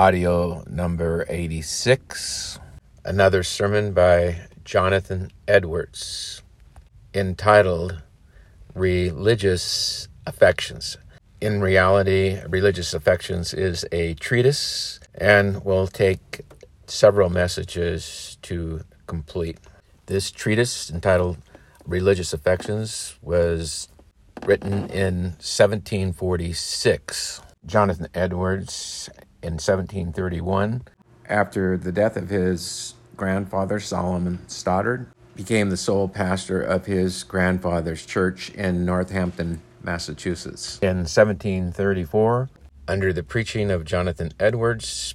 audio number 86. Another sermon by Jonathan Edwards entitled Religious Affections. In reality, Religious Affections is a treatise and will take several messages to complete. This treatise, entitled Religious Affections, was written in 1746. Jonathan Edwards in 1731, after the death of his grandfather, Solomon Stoddard, became the sole pastor of his grandfather's church in Northampton, Massachusetts. In 1734, under the preaching of Jonathan Edwards,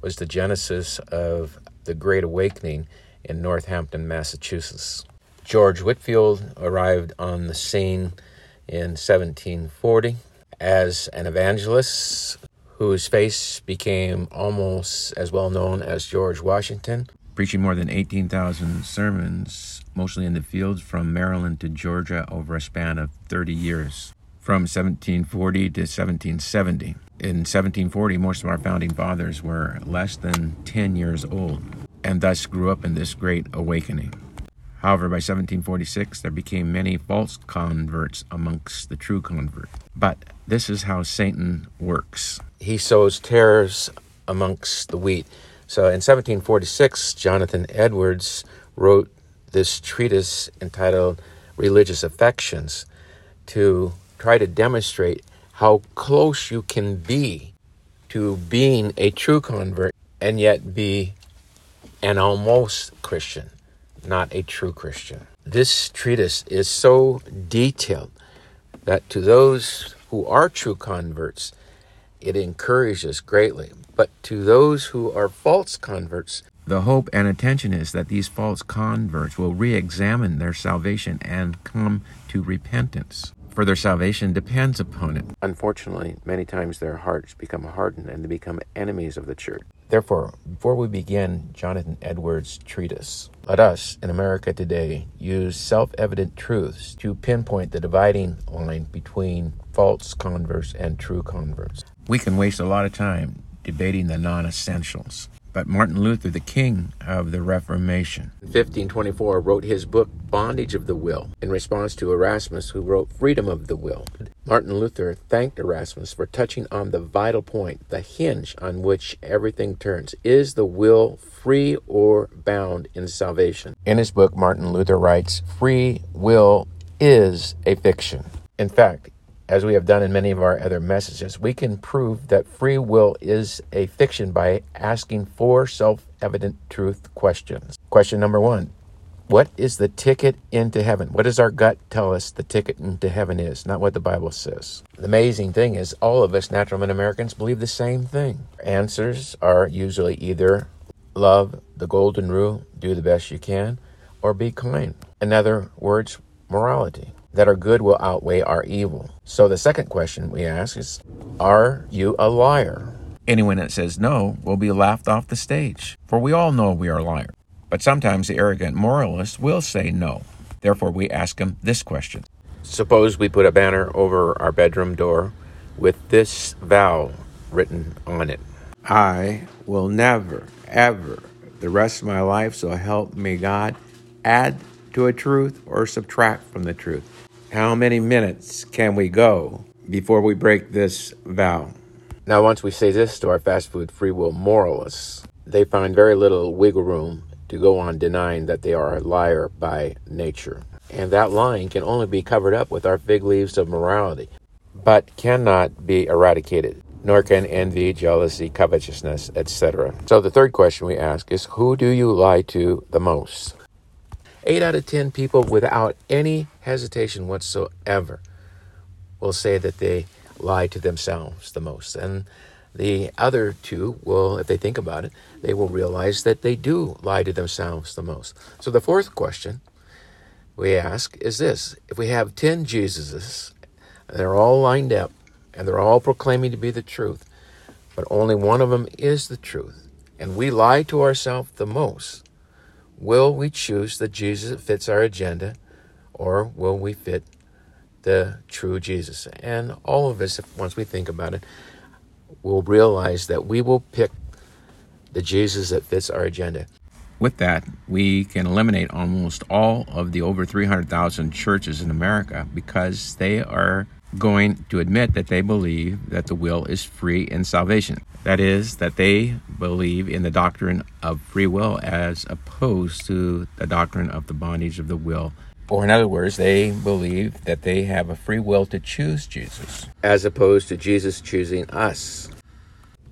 was the genesis of the Great Awakening in Northampton, Massachusetts. George Whitefield arrived on the scene in 1740 as an evangelist whose face became almost as well known as George Washington, preaching more than 18,000 sermons, mostly in the fields from Maryland to Georgia over a span of 30 years, from 1740 to 1770. In 1740, most of our founding fathers were less than 10 years old and thus grew up in this great awakening. However, by 1746, there became many false converts amongst the true convert. But this is how Satan works. He sows tares amongst the wheat. So in 1746, Jonathan Edwards wrote this treatise entitled Religious Affections to try to demonstrate how close you can be to being a true convert and yet be an almost Christian not a true Christian. This treatise is so detailed that to those who are true converts, it encourages greatly. But to those who are false converts, the hope and attention is that these false converts will re examine their salvation and come to repentance for their salvation depends upon it. Unfortunately, many times their hearts become hardened and they become enemies of the church. Therefore, before we begin Jonathan Edwards' treatise, let us in America today use self evident truths to pinpoint the dividing line between false converts and true converts. We can waste a lot of time debating the non essentials. But Martin Luther, the king of the Reformation, In 1524 wrote his book Bondage of the Will in response to Erasmus, who wrote Freedom of the Will. Martin Luther thanked Erasmus for touching on the vital point, the hinge on which everything turns. Is the will free or bound in salvation? In his book, Martin Luther writes, Free will is a fiction. In fact, as we have done in many of our other messages, we can prove that free will is a fiction by asking four self evident truth questions. Question number one What is the ticket into heaven? What does our gut tell us the ticket into heaven is, not what the Bible says? The amazing thing is, all of us natural men Americans believe the same thing. Answers are usually either love, the golden rule, do the best you can, or be kind. In other words, morality that our good will outweigh our evil. So the second question we ask is Are you a liar? Anyone that says no will be laughed off the stage, for we all know we are liars. But sometimes the arrogant moralist will say no. Therefore, we ask him this question Suppose we put a banner over our bedroom door with this vow written on it I will never, ever, the rest of my life, so help me God, add to a truth or subtract from the truth. How many minutes can we go before we break this vow? Now, once we say this to our fast food free will moralists, they find very little wiggle room to go on denying that they are a liar by nature. And that lying can only be covered up with our fig leaves of morality, but cannot be eradicated, nor can envy, jealousy, covetousness, etc. So the third question we ask is Who do you lie to the most? Eight out of 10 people, without any hesitation whatsoever, will say that they lie to themselves the most. And the other two will, if they think about it, they will realize that they do lie to themselves the most. So the fourth question we ask is this if we have 10 Jesuses, and they're all lined up and they're all proclaiming to be the truth, but only one of them is the truth, and we lie to ourselves the most, Will we choose the Jesus that fits our agenda, or will we fit the true Jesus? And all of us, once we think about it, will realize that we will pick the Jesus that fits our agenda. With that, we can eliminate almost all of the over 300,000 churches in America because they are going to admit that they believe that the will is free in salvation. That is, that they believe in the doctrine of free will as opposed to the doctrine of the bondage of the will. Or, in other words, they believe that they have a free will to choose Jesus as opposed to Jesus choosing us.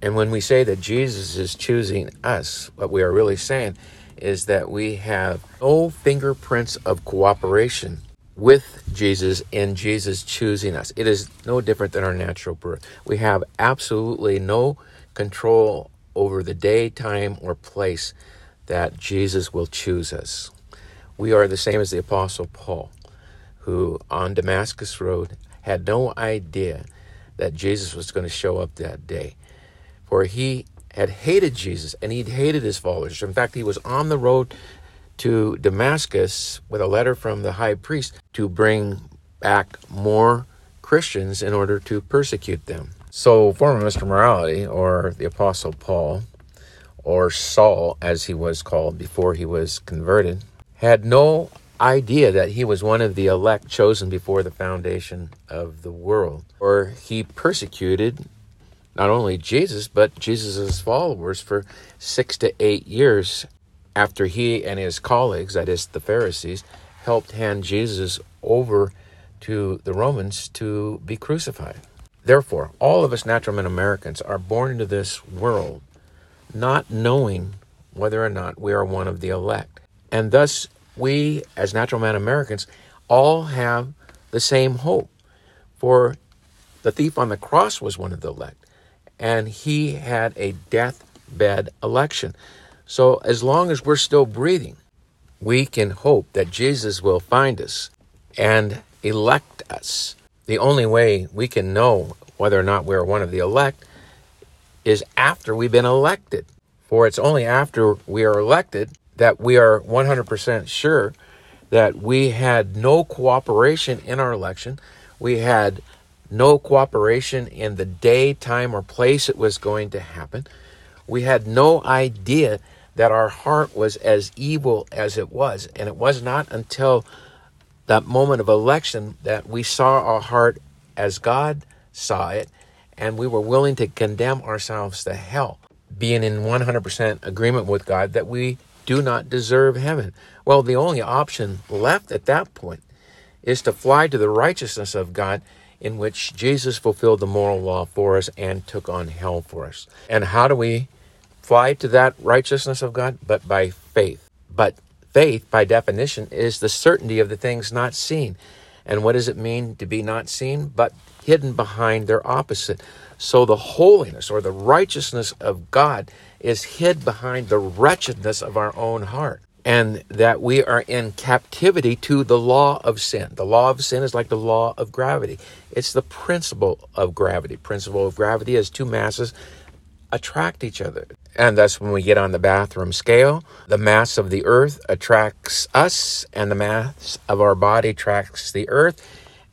And when we say that Jesus is choosing us, what we are really saying is that we have no fingerprints of cooperation with Jesus in Jesus choosing us. It is no different than our natural birth. We have absolutely no control over the day, time, or place that Jesus will choose us. We are the same as the Apostle Paul, who on Damascus Road had no idea that Jesus was going to show up that day. For he had hated Jesus and he'd hated his followers. In fact, he was on the road to Damascus with a letter from the high priest to bring back more Christians in order to persecute them. So, former Mr. Morality, or the Apostle Paul, or Saul as he was called before he was converted, had no idea that he was one of the elect chosen before the foundation of the world. Or he persecuted not only Jesus, but Jesus' followers for six to eight years after he and his colleagues, that is, the Pharisees, helped hand Jesus over to the Romans to be crucified. Therefore, all of us natural men Americans are born into this world not knowing whether or not we are one of the elect. And thus, we as natural man Americans all have the same hope. For the thief on the cross was one of the elect, and he had a deathbed election. So, as long as we're still breathing, we can hope that Jesus will find us and elect us. The only way we can know whether or not we're one of the elect is after we've been elected. For it's only after we are elected that we are 100% sure that we had no cooperation in our election. We had no cooperation in the day, time, or place it was going to happen. We had no idea that our heart was as evil as it was. And it was not until that moment of election that we saw our heart as God saw it, and we were willing to condemn ourselves to hell, being in 100% agreement with God that we do not deserve heaven. Well, the only option left at that point is to fly to the righteousness of God in which Jesus fulfilled the moral law for us and took on hell for us. And how do we fly to that righteousness of God, but by faith. But faith, by definition, is the certainty of the things not seen. And what does it mean to be not seen? But hidden behind their opposite. So the holiness or the righteousness of God is hid behind the wretchedness of our own heart. And that we are in captivity to the law of sin. The law of sin is like the law of gravity. It's the principle of gravity. Principle of gravity is two masses attract each other. And thus, when we get on the bathroom scale, the mass of the earth attracts us, and the mass of our body attracts the earth,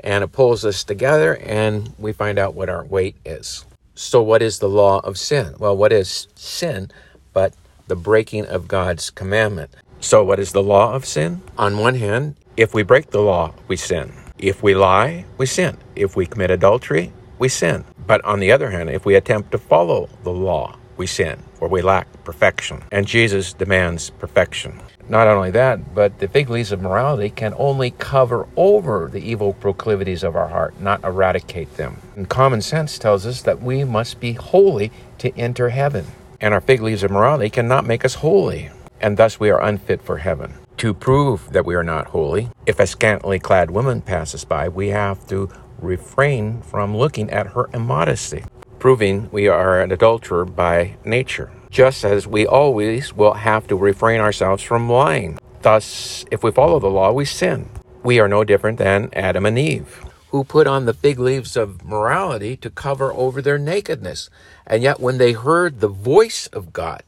and it pulls us together, and we find out what our weight is. So, what is the law of sin? Well, what is sin but the breaking of God's commandment? So, what is the law of sin? On one hand, if we break the law, we sin. If we lie, we sin. If we commit adultery, we sin. But on the other hand, if we attempt to follow the law, we sin, or we lack perfection. And Jesus demands perfection. Not only that, but the fig leaves of morality can only cover over the evil proclivities of our heart, not eradicate them. And common sense tells us that we must be holy to enter heaven. And our fig leaves of morality cannot make us holy, and thus we are unfit for heaven. To prove that we are not holy, if a scantily clad woman passes by, we have to refrain from looking at her immodesty proving we are an adulterer by nature, just as we always will have to refrain ourselves from lying. Thus, if we follow the law, we sin. We are no different than Adam and Eve, who put on the fig leaves of morality to cover over their nakedness. And yet, when they heard the voice of God,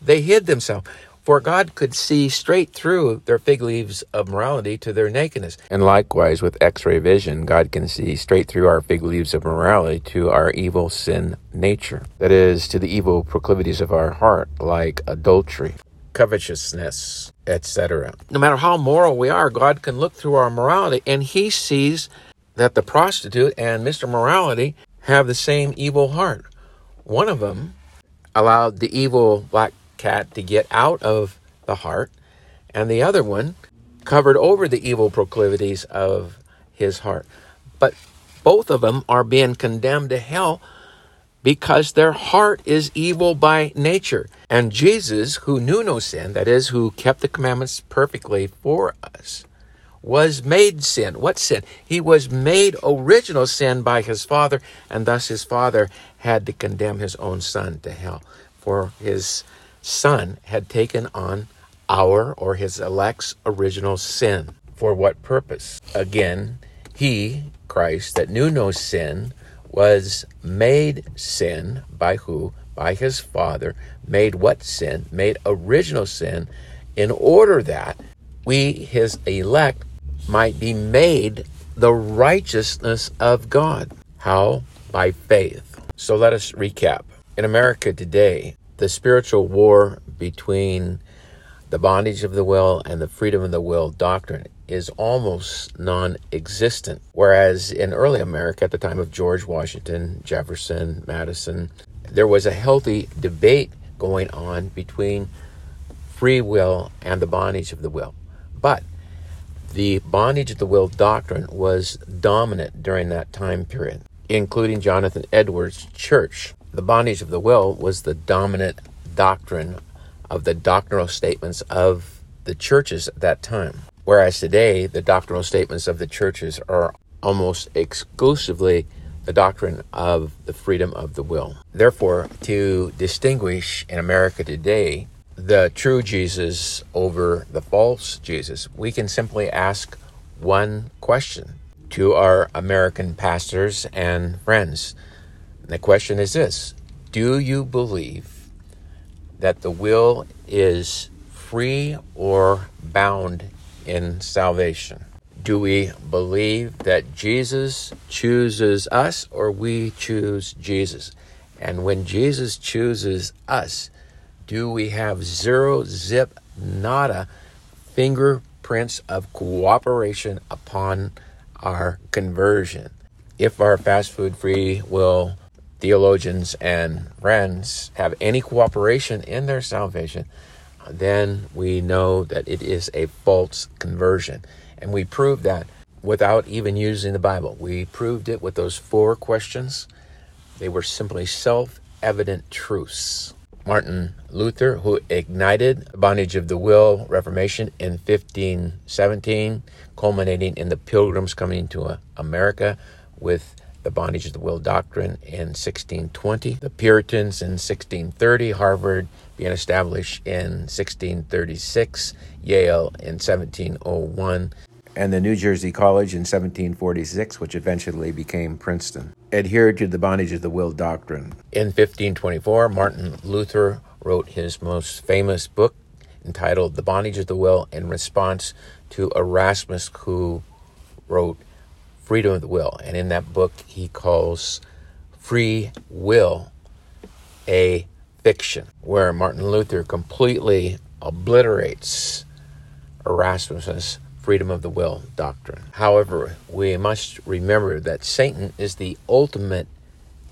they hid themselves. For God could see straight through their fig leaves of morality to their nakedness. And likewise, with x ray vision, God can see straight through our fig leaves of morality to our evil sin nature. That is, to the evil proclivities of our heart, like adultery, covetousness, etc. No matter how moral we are, God can look through our morality and He sees that the prostitute and Mr. Morality have the same evil heart. One of them allowed the evil black cat to get out of the heart, and the other one covered over the evil proclivities of his heart. But both of them are being condemned to hell because their heart is evil by nature. And Jesus, who knew no sin, that is, who kept the commandments perfectly for us, was made sin. What sin? He was made original sin by his father, and thus his father had to condemn his own son to hell. For his son had taken on our or his elect's original sin. For what purpose? Again, he, Christ, that knew no sin, was made sin by who? By his Father. Made what sin? Made original sin in order that we, his elect, might be made the righteousness of God. How? By faith. So let us recap. In America today, the spiritual war between the bondage of the will and the freedom of the will doctrine is almost non existent. Whereas in early America, at the time of George Washington, Jefferson, Madison, there was a healthy debate going on between free will and the bondage of the will. But the bondage of the will doctrine was dominant during that time period, including Jonathan Edwards' church. The bondage of the will was the dominant doctrine of the doctrinal statements of the churches at that time. Whereas today, the doctrinal statements of the churches are almost exclusively the doctrine of the freedom of the will. Therefore, to distinguish in America today the true Jesus over the false Jesus, we can simply ask one question to our American pastors and friends. And the question is this Do you believe that the will is free or bound in salvation? Do we believe that Jesus chooses us or we choose Jesus? And when Jesus chooses us, do we have zero zip nada fingerprints of cooperation upon our conversion? If our fast food free will theologians and friends have any cooperation in their salvation, then we know that it is a false conversion. And we proved that without even using the Bible. We proved it with those four questions. They were simply self evident truths. Martin Luther, who ignited the bondage of the will Reformation in 1517, culminating in the Pilgrims coming to uh, America with the bondage of the will doctrine in 1620, the Puritans in 1630, Harvard being established in 1636, Yale in 1701, and the New Jersey College in 1746, which eventually became Princeton, adhered to the bondage of the will doctrine. In 1524, Martin Luther wrote his most famous book entitled The Bondage of the Will in response to Erasmus, who wrote freedom of the will. And in that book, he calls free will a fiction, where Martin Luther completely obliterates Erasmus's freedom of the will doctrine. However, we must remember that Satan is the ultimate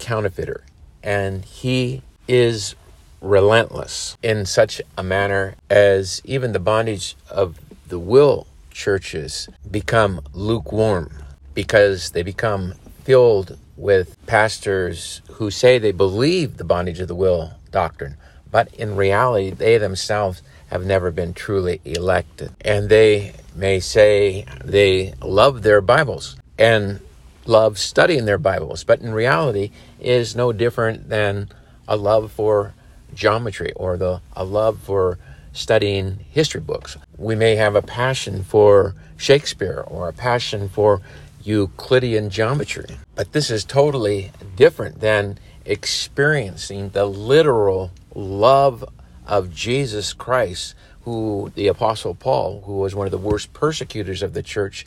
counterfeiter, and he is relentless in such a manner as even the bondage of the will churches become lukewarm because they become filled with pastors who say they believe the bondage of the will doctrine, but in reality, they themselves have never been truly elected. And they may say they love their Bibles and love studying their Bibles, but in reality is no different than a love for geometry or the a love for studying history books. We may have a passion for Shakespeare or a passion for Euclidean geometry. But this is totally different than experiencing the literal love of Jesus Christ, who the Apostle Paul, who was one of the worst persecutors of the church,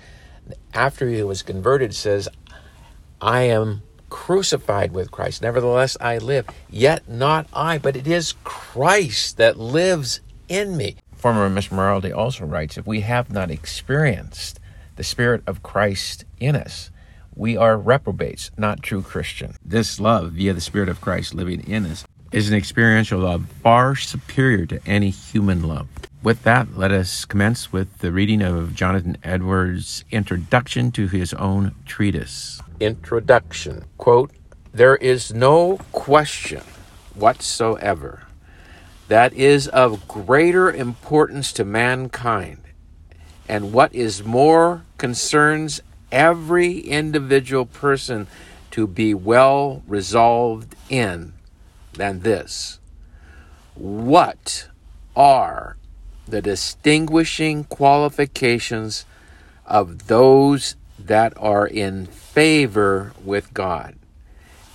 after he was converted, says, I am crucified with Christ. Nevertheless, I live. Yet not I, but it is Christ that lives in me. Former Miss Morality also writes if we have not experienced the Spirit of Christ in us, we are reprobates, not true Christian. This love, via the Spirit of Christ living in us, is an experiential love far superior to any human love. With that, let us commence with the reading of Jonathan Edwards' introduction to his own treatise. Introduction Quote, There is no question whatsoever that is of greater importance to mankind, and what is more concerns every individual person to be well resolved in than this. What are the distinguishing qualifications of those that are in favor with God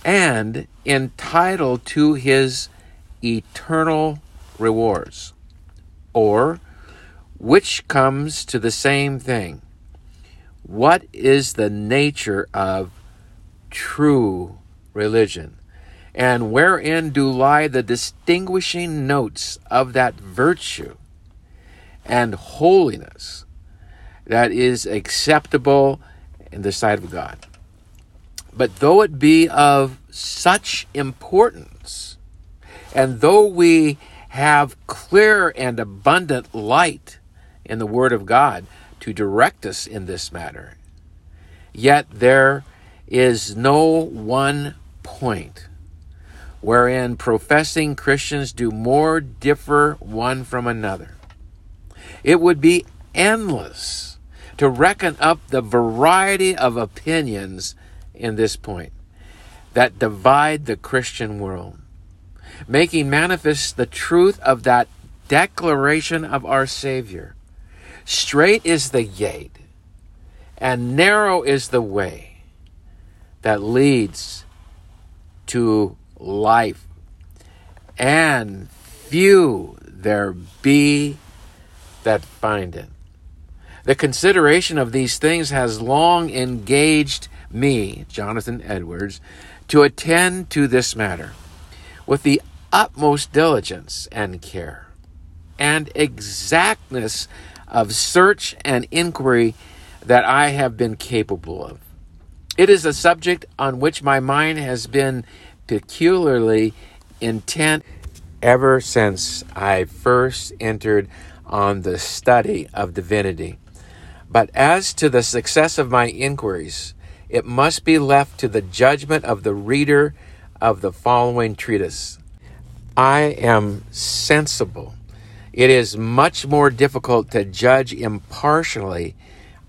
and entitled to his eternal rewards? Or, which comes to the same thing, what is the nature of true religion? And wherein do lie the distinguishing notes of that virtue and holiness that is acceptable in the sight of God? But though it be of such importance, and though we have clear and abundant light in the Word of God to direct us in this matter, yet there is no one point wherein professing Christians do more differ one from another. It would be endless to reckon up the variety of opinions in this point that divide the Christian world, making manifest the truth of that declaration of our Savior. Straight is the gate, and narrow is the way that leads to life, and few there be that find it. The consideration of these things has long engaged me, Jonathan Edwards, to attend to this matter with the utmost diligence and care and exactness of search and inquiry that I have been capable of. It is a subject on which my mind has been peculiarly intent ever since I first entered on the study of divinity. But as to the success of my inquiries, it must be left to the judgment of the reader of the following treatise. I am sensible. It is much more difficult to judge impartially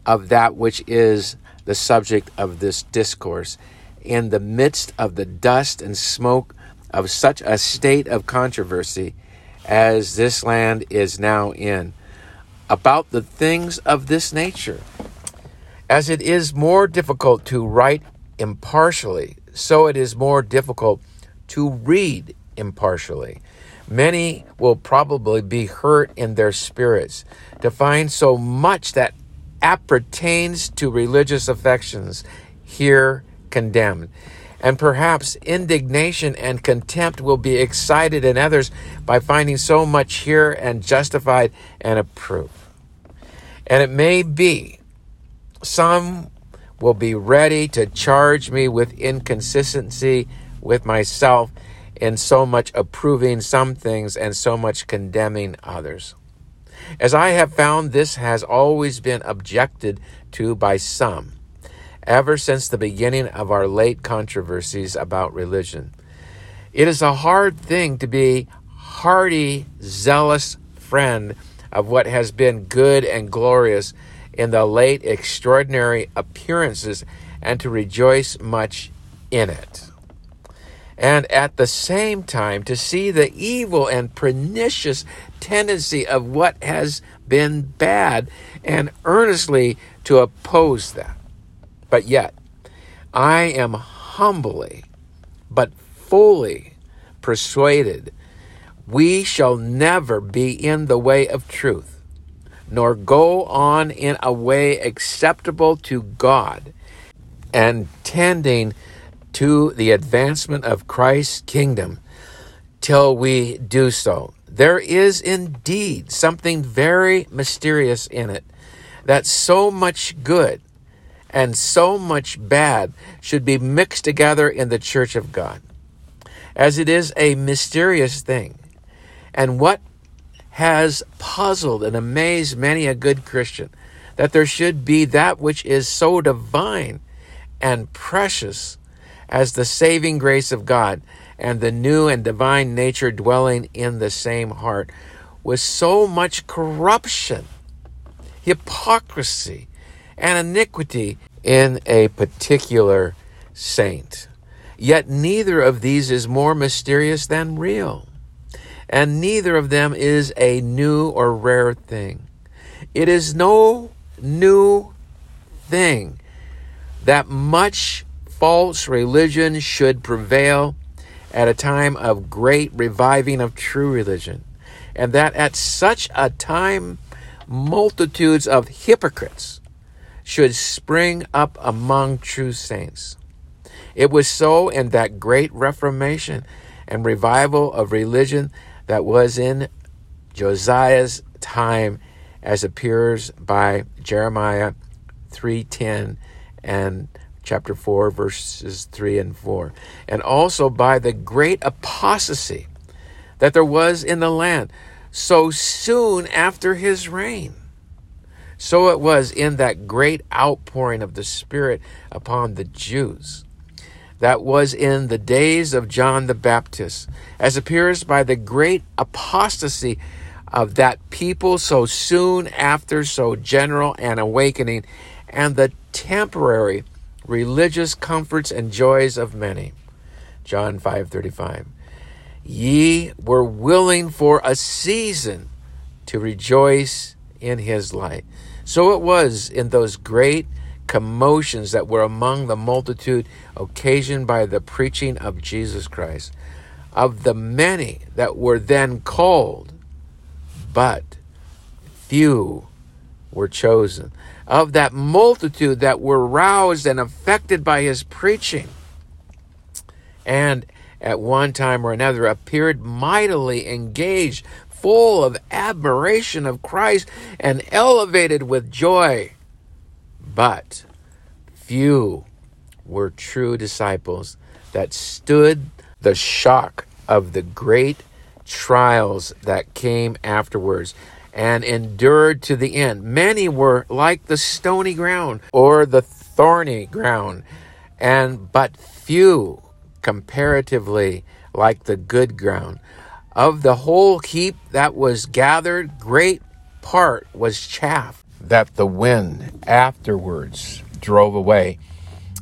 of that which is the subject of this discourse in the midst of the dust and smoke of such a state of controversy as this land is now in about the things of this nature. As it is more difficult to write impartially, so it is more difficult to read impartially. Many will probably be hurt in their spirits to find so much that appertains to religious affections here condemned. And perhaps indignation and contempt will be excited in others by finding so much here and justified and approved. And it may be some will be ready to charge me with inconsistency with myself in so much approving some things and so much condemning others. As I have found, this has always been objected to by some ever since the beginning of our late controversies about religion. It is a hard thing to be hearty, zealous friend of what has been good and glorious in the late extraordinary appearances and to rejoice much in it. And at the same time, to see the evil and pernicious tendency of what has been bad and earnestly to oppose that. But yet, I am humbly but fully persuaded we shall never be in the way of truth, nor go on in a way acceptable to God and tending to the advancement of Christ's kingdom till we do so. There is indeed something very mysterious in it that so much good and so much bad should be mixed together in the church of God, as it is a mysterious thing. And what has puzzled and amazed many a good Christian that there should be that which is so divine and precious as the saving grace of God and the new and divine nature dwelling in the same heart with so much corruption, hypocrisy, and iniquity in a particular saint. Yet neither of these is more mysterious than real, and neither of them is a new or rare thing. It is no new thing that much false religion should prevail at a time of great reviving of true religion, and that at such a time multitudes of hypocrites should spring up among true saints. It was so in that great reformation and revival of religion that was in Josiah's time as appears by Jeremiah 3:10 and chapter 4, verses 3 and 4, and also by the great apostasy that there was in the land so soon after his reign. So it was in that great outpouring of the Spirit upon the Jews that was in the days of John the Baptist, as appears by the great apostasy of that people so soon after so general an awakening, and the temporary religious comforts and joys of many. John 5:35. Ye were willing for a season to rejoice in his light. So it was in those great commotions that were among the multitude occasioned by the preaching of Jesus Christ, of the many that were then called, but few were chosen of that multitude that were roused and affected by his preaching, and at one time or another appeared mightily engaged, full of admiration of Christ, and elevated with joy. But few were true disciples that stood the shock of the great trials that came afterwards and endured to the end. Many were like the stony ground or the thorny ground, and but few comparatively like the good ground. Of the whole heap that was gathered, great part was chaff that the wind afterwards drove away.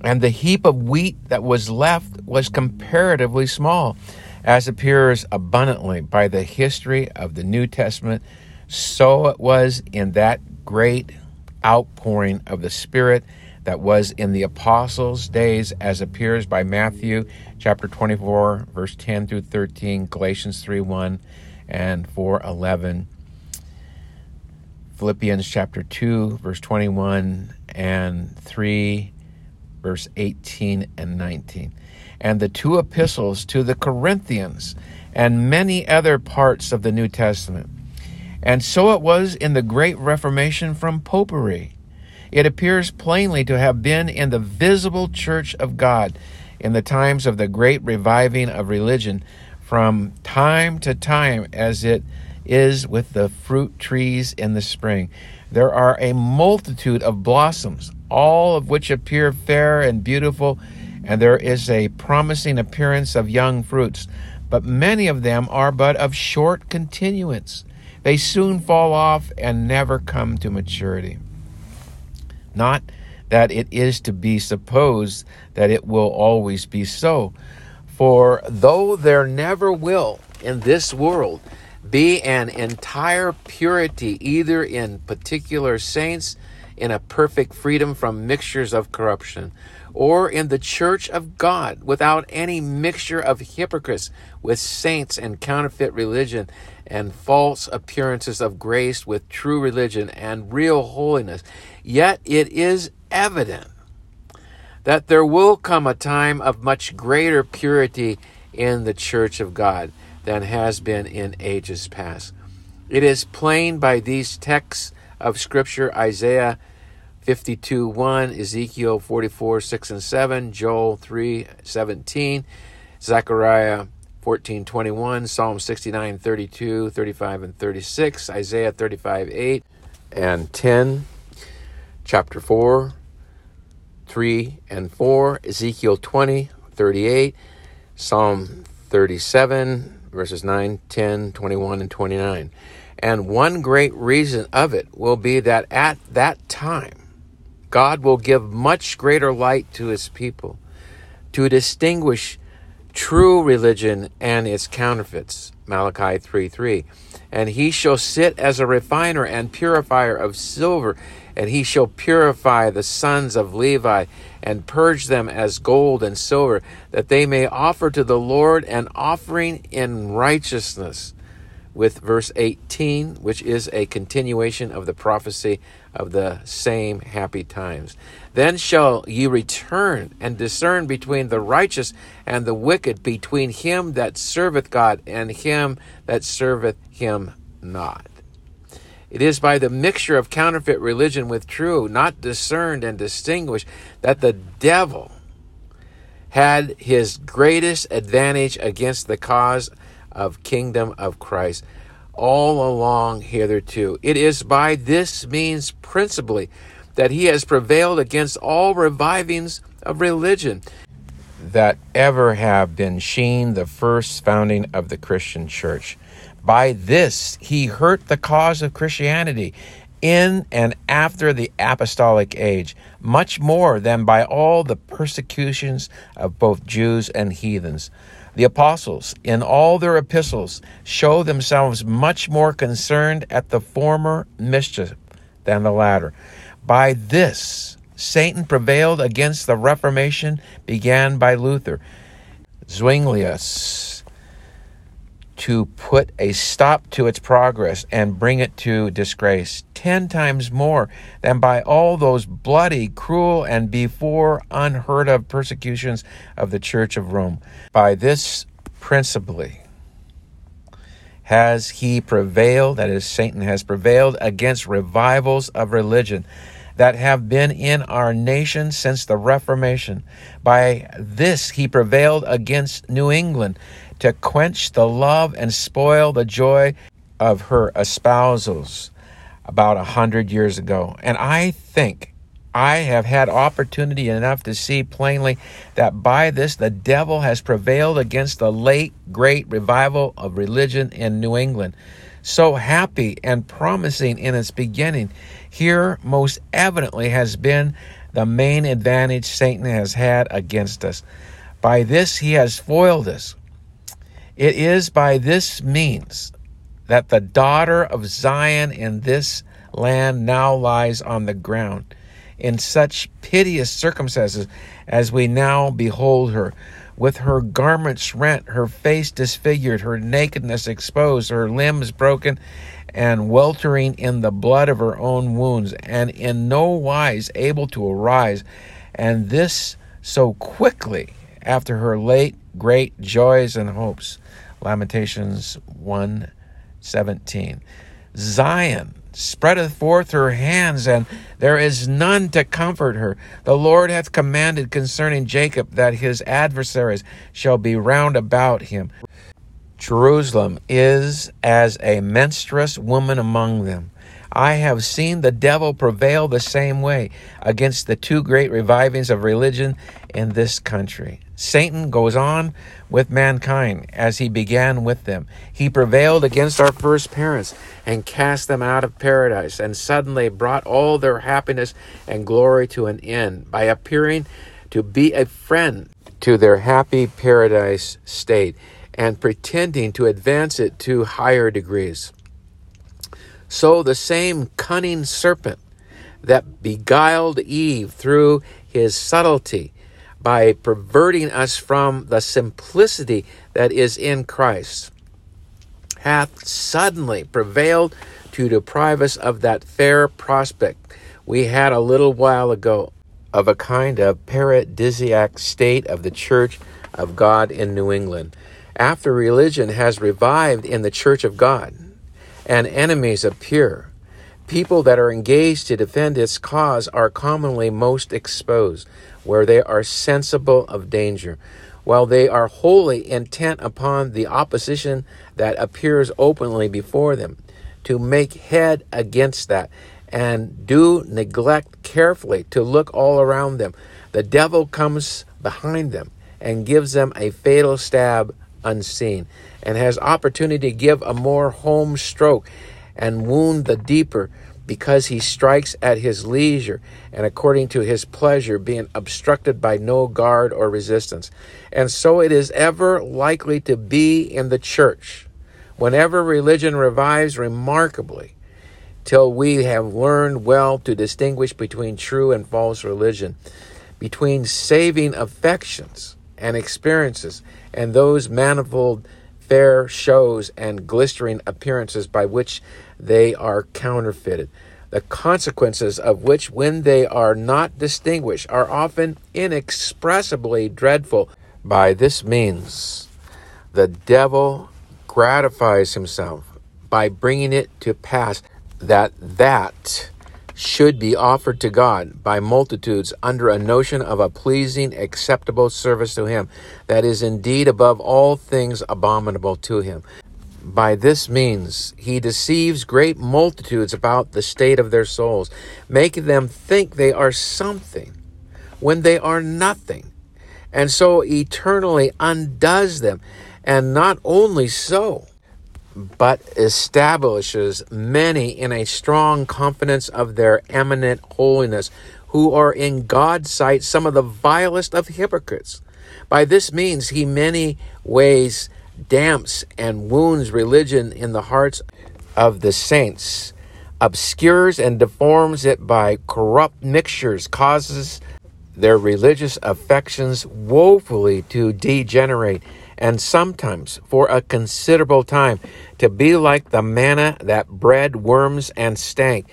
And the heap of wheat that was left was comparatively small, as appears abundantly by the history of the New Testament so it was in that great outpouring of the Spirit that was in the apostles' days, as appears by Matthew chapter 24, verse 10 through 13, Galatians 3 1 and 4 11, Philippians chapter 2, verse 21 and 3, verse 18 and 19, and the two epistles to the Corinthians, and many other parts of the New Testament. And so it was in the Great Reformation from Popery. It appears plainly to have been in the visible church of God in the times of the great reviving of religion from time to time as it is with the fruit trees in the spring. There are a multitude of blossoms, all of which appear fair and beautiful, and there is a promising appearance of young fruits, but many of them are but of short continuance. They soon fall off and never come to maturity. Not that it is to be supposed that it will always be so. For though there never will in this world be an entire purity either in particular saints, in a perfect freedom from mixtures of corruption, or in the church of God without any mixture of hypocrites with saints and counterfeit religion and false appearances of grace with true religion and real holiness. Yet it is evident that there will come a time of much greater purity in the church of God than has been in ages past. It is plain by these texts of Scripture Isaiah 52 1, Ezekiel 44 6 and 7, Joel 3 17, Zechariah 14 21, Psalm 69 32, 35 and 36, Isaiah 35 8 and 10, chapter 4, 3 and 4, Ezekiel 20 38, Psalm 37 verses 9, 10, 21, and 29. And one great reason of it will be that at that time, God will give much greater light to his people to distinguish true religion and its counterfeits. Malachi 3 3. And he shall sit as a refiner and purifier of silver, and he shall purify the sons of Levi and purge them as gold and silver, that they may offer to the Lord an offering in righteousness. With verse 18, which is a continuation of the prophecy of the same happy times. Then shall ye return and discern between the righteous and the wicked, between him that serveth God and him that serveth him not. It is by the mixture of counterfeit religion with true, not discerned and distinguished, that the devil had his greatest advantage against the cause of kingdom of Christ all along hitherto. It is by this means principally that he has prevailed against all revivings of religion that ever have been sheen the first founding of the Christian church. By this he hurt the cause of Christianity in and after the apostolic age, much more than by all the persecutions of both Jews and heathens. The apostles, in all their epistles, show themselves much more concerned at the former mischief than the latter. By this, Satan prevailed against the Reformation began by Luther. Zwinglius to put a stop to its progress and bring it to disgrace, ten times more than by all those bloody, cruel, and before unheard of persecutions of the Church of Rome. By this principally has he prevailed, that is, Satan has prevailed against revivals of religion that have been in our nation since the Reformation. By this he prevailed against New England to quench the love and spoil the joy of her espousals about a hundred years ago. And I think I have had opportunity enough to see plainly that by this the devil has prevailed against the late great revival of religion in New England. So happy and promising in its beginning, here most evidently has been the main advantage Satan has had against us. By this he has foiled us, it is by this means that the daughter of Zion in this land now lies on the ground in such piteous circumstances as we now behold her, with her garments rent, her face disfigured, her nakedness exposed, her limbs broken, and weltering in the blood of her own wounds, and in no wise able to arise, and this so quickly after her late great joys and hopes. Lamentations 1 17. Zion spreadeth forth her hands, and there is none to comfort her. The Lord hath commanded concerning Jacob that his adversaries shall be round about him. Jerusalem is as a menstruous woman among them. I have seen the devil prevail the same way against the two great revivings of religion in this country. Satan goes on with mankind as he began with them. He prevailed against our first parents and cast them out of paradise, and suddenly brought all their happiness and glory to an end by appearing to be a friend to their happy paradise state and pretending to advance it to higher degrees. So the same cunning serpent that beguiled Eve through his subtlety by perverting us from the simplicity that is in Christ, hath suddenly prevailed to deprive us of that fair prospect we had a little while ago of a kind of paradisiac state of the Church of God in New England. After religion has revived in the Church of God and enemies appear, people that are engaged to defend its cause are commonly most exposed where they are sensible of danger, while they are wholly intent upon the opposition that appears openly before them, to make head against that, and do neglect carefully to look all around them. The devil comes behind them and gives them a fatal stab unseen, and has opportunity to give a more home stroke and wound the deeper because he strikes at his leisure and according to his pleasure, being obstructed by no guard or resistance. And so it is ever likely to be in the church. Whenever religion revives remarkably, till we have learned well to distinguish between true and false religion, between saving affections and experiences, and those manifold fair shows and glistering appearances by which they are counterfeited, the consequences of which, when they are not distinguished, are often inexpressibly dreadful. By this means, the devil gratifies himself by bringing it to pass that that should be offered to God by multitudes under a notion of a pleasing, acceptable service to Him that is indeed above all things abominable to Him. By this means, He deceives great multitudes about the state of their souls, making them think they are something when they are nothing, and so eternally undoes them. And not only so, but establishes many in a strong confidence of their eminent holiness, who are in God's sight some of the vilest of hypocrites. By this means, he many ways damps and wounds religion in the hearts of the saints, obscures and deforms it by corrupt mixtures, causes their religious affections woefully to degenerate and sometimes for a considerable time to be like the manna that bred worms and stank,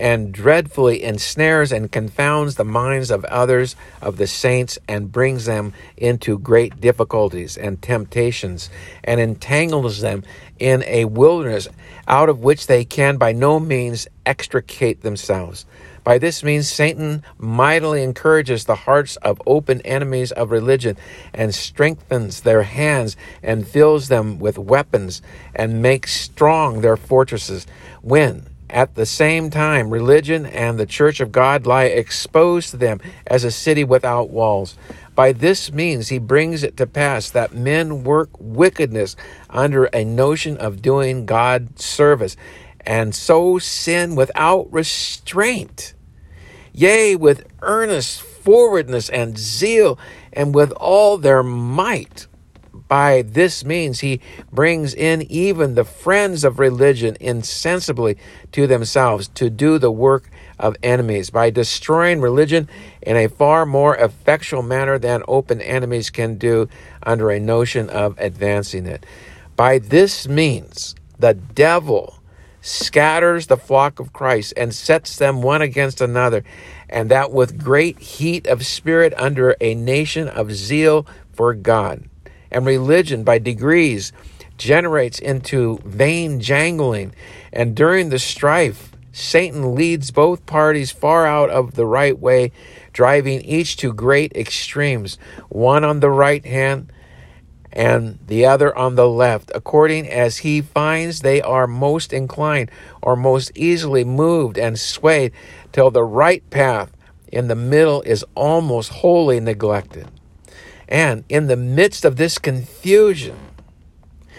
and dreadfully ensnares and confounds the minds of others of the saints and brings them into great difficulties and temptations and entangles them in a wilderness out of which they can by no means extricate themselves. By this means, Satan mightily encourages the hearts of open enemies of religion and strengthens their hands and fills them with weapons and makes strong their fortresses. When, at the same time, religion and the church of God lie exposed to them as a city without walls. By this means, he brings it to pass that men work wickedness under a notion of doing God service and so sin without restraint, yea, with earnest forwardness and zeal, and with all their might. By this means, he brings in even the friends of religion insensibly to themselves to do the work of enemies by destroying religion in a far more effectual manner than open enemies can do under a notion of advancing it. By this means, the devil scatters the flock of Christ and sets them one against another, and that with great heat of spirit under a nation of zeal for God. And religion, by degrees, generates into vain jangling, and during the strife, Satan leads both parties far out of the right way, driving each to great extremes, one on the right hand and the other on the left, according as he finds they are most inclined or most easily moved and swayed, till the right path in the middle is almost wholly neglected. And in the midst of this confusion,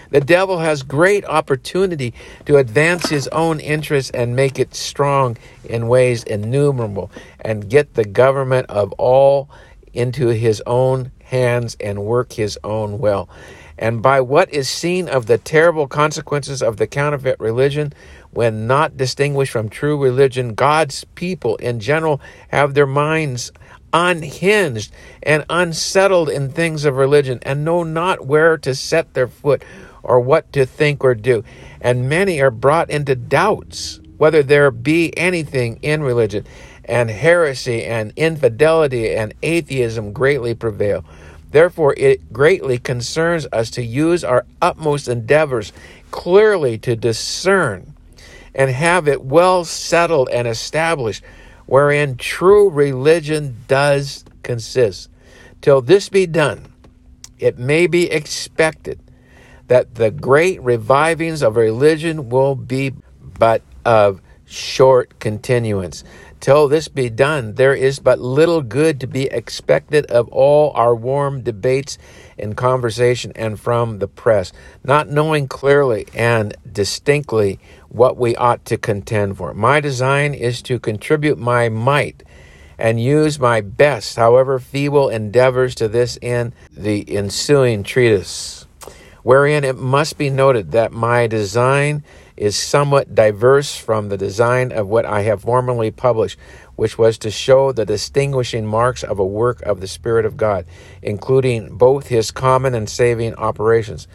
the devil has great opportunity to advance his own interests and make it strong in ways innumerable and get the government of all into his own hands and work his own will. and by what is seen of the terrible consequences of the counterfeit religion, when not distinguished from true religion, God's people in general have their minds unhinged and unsettled in things of religion, and know not where to set their foot or what to think or do. And many are brought into doubts whether there be anything in religion, and heresy and infidelity and atheism greatly prevail. Therefore, it greatly concerns us to use our utmost endeavors clearly to discern and have it well settled and established wherein true religion does consist. Till this be done, it may be expected that the great revivings of religion will be but of short continuance. Till this be done, there is but little good to be expected of all our warm debates and conversation and from the press, not knowing clearly and distinctly what we ought to contend for. My design is to contribute my might and use my best, however feeble, endeavors to this end, the ensuing treatise, wherein it must be noted that my design is somewhat diverse from the design of what I have formerly published, which was to show the distinguishing marks of a work of the Spirit of God, including both his common and saving operations.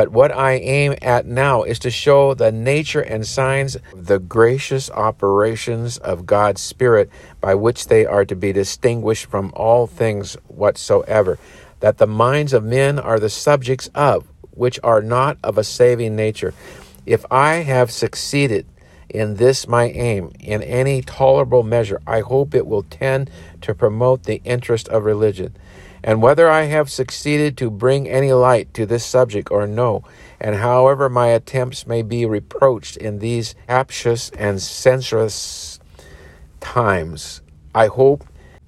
But what I aim at now is to show the nature and signs the gracious operations of God's Spirit by which they are to be distinguished from all things whatsoever, that the minds of men are the subjects of, which are not of a saving nature if I have succeeded in this my aim in any tolerable measure, I hope it will tend to promote the interest of religion. And whether I have succeeded to bring any light to this subject or no, and however my attempts may be reproached in these captious and censorious times, I hope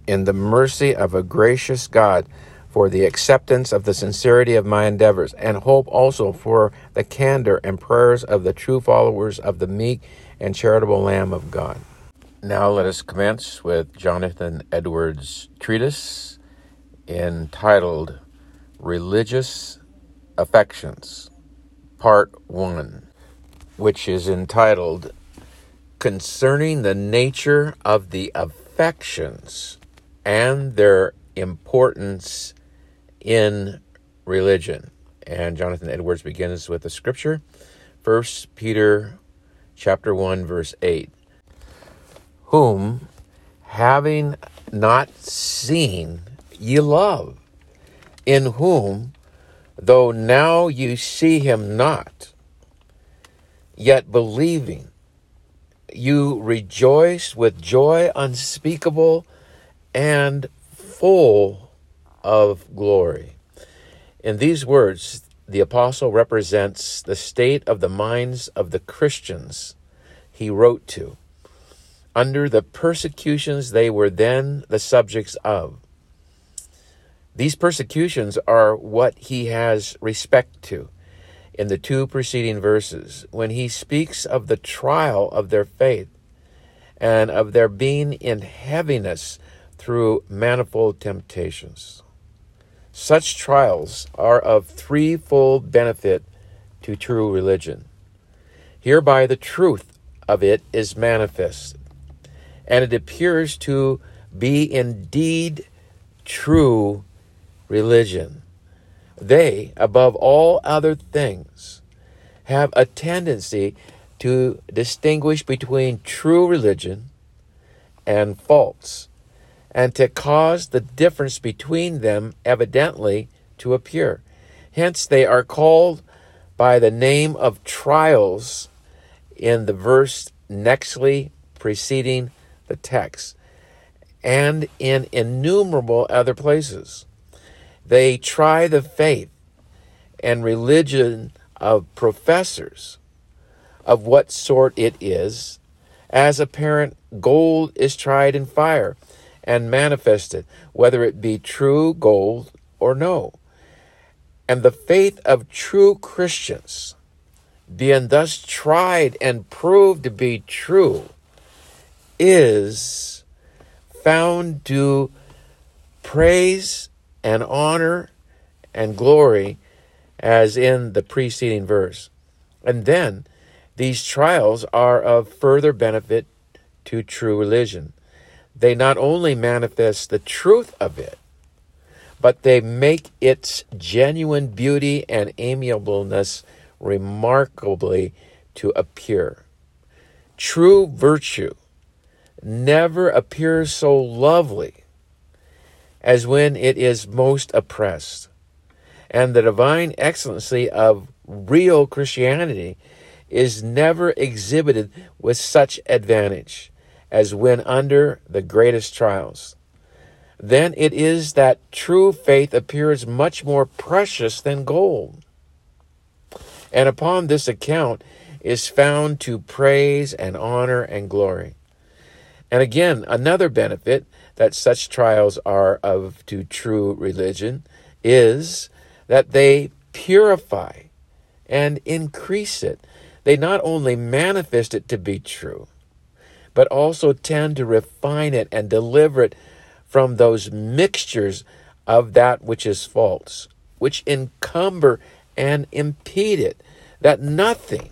in the mercy of a gracious God for the acceptance of the sincerity of my endeavors, and hope also for the candor and prayers of the true followers of the meek and charitable Lamb of God. Now let us commence with Jonathan Edwards' treatise entitled Religious Affections, Part 1, which is entitled Concerning the Nature of the Affections and Their Importance in religion. And Jonathan Edwards begins with the scripture, 1 Peter chapter 1 verse 8. Whom having not seen ye love, in whom though now you see him not, yet believing you rejoice with joy unspeakable and full of glory. In these words, the apostle represents the state of the minds of the Christians he wrote to under the persecutions they were then the subjects of. These persecutions are what he has respect to in the two preceding verses when he speaks of the trial of their faith and of their being in heaviness through manifold temptations. Such trials are of threefold benefit to true religion. Hereby the truth of it is manifest, and it appears to be indeed true religion. They, above all other things, have a tendency to distinguish between true religion and false and to cause the difference between them evidently to appear. Hence, they are called by the name of trials in the verse nextly preceding the text and in innumerable other places. They try the faith and religion of professors of what sort it is, as apparent gold is tried in fire and manifested, whether it be true gold or no. And the faith of true Christians, being thus tried and proved to be true, is found to praise and honor and glory as in the preceding verse. And then these trials are of further benefit to true religion. They not only manifest the truth of it, but they make its genuine beauty and amiableness remarkably to appear. True virtue never appears so lovely as when it is most oppressed. And the divine excellency of real Christianity is never exhibited with such advantage as when under the greatest trials. Then it is that true faith appears much more precious than gold. And upon this account is found to praise and honor and glory. And again, another benefit that such trials are of to true religion is that they purify and increase it. They not only manifest it to be true, but also tend to refine it and deliver it from those mixtures of that which is false, which encumber and impede it, that nothing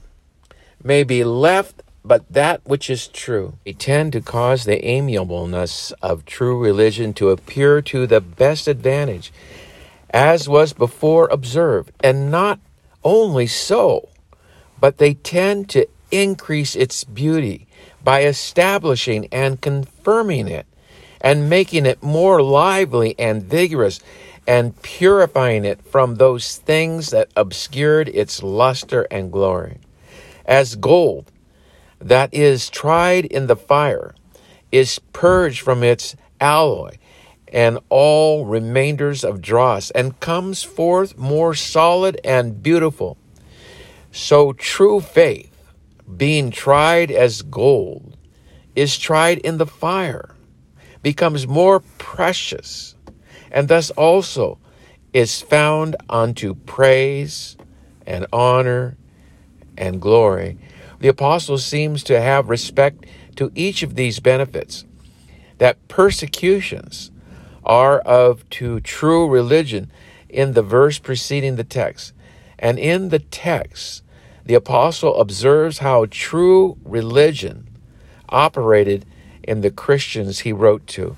may be left but that which is true. They tend to cause the amiableness of true religion to appear to the best advantage, as was before observed, and not only so, but they tend to increase its beauty by establishing and confirming it, and making it more lively and vigorous, and purifying it from those things that obscured its luster and glory. As gold, that is tried in the fire is purged from its alloy and all remainders of dross and comes forth more solid and beautiful. So true faith, being tried as gold, is tried in the fire, becomes more precious, and thus also is found unto praise and honor and glory the apostle seems to have respect to each of these benefits. That persecutions are of to true religion in the verse preceding the text. And in the text, the apostle observes how true religion operated in the Christians he wrote to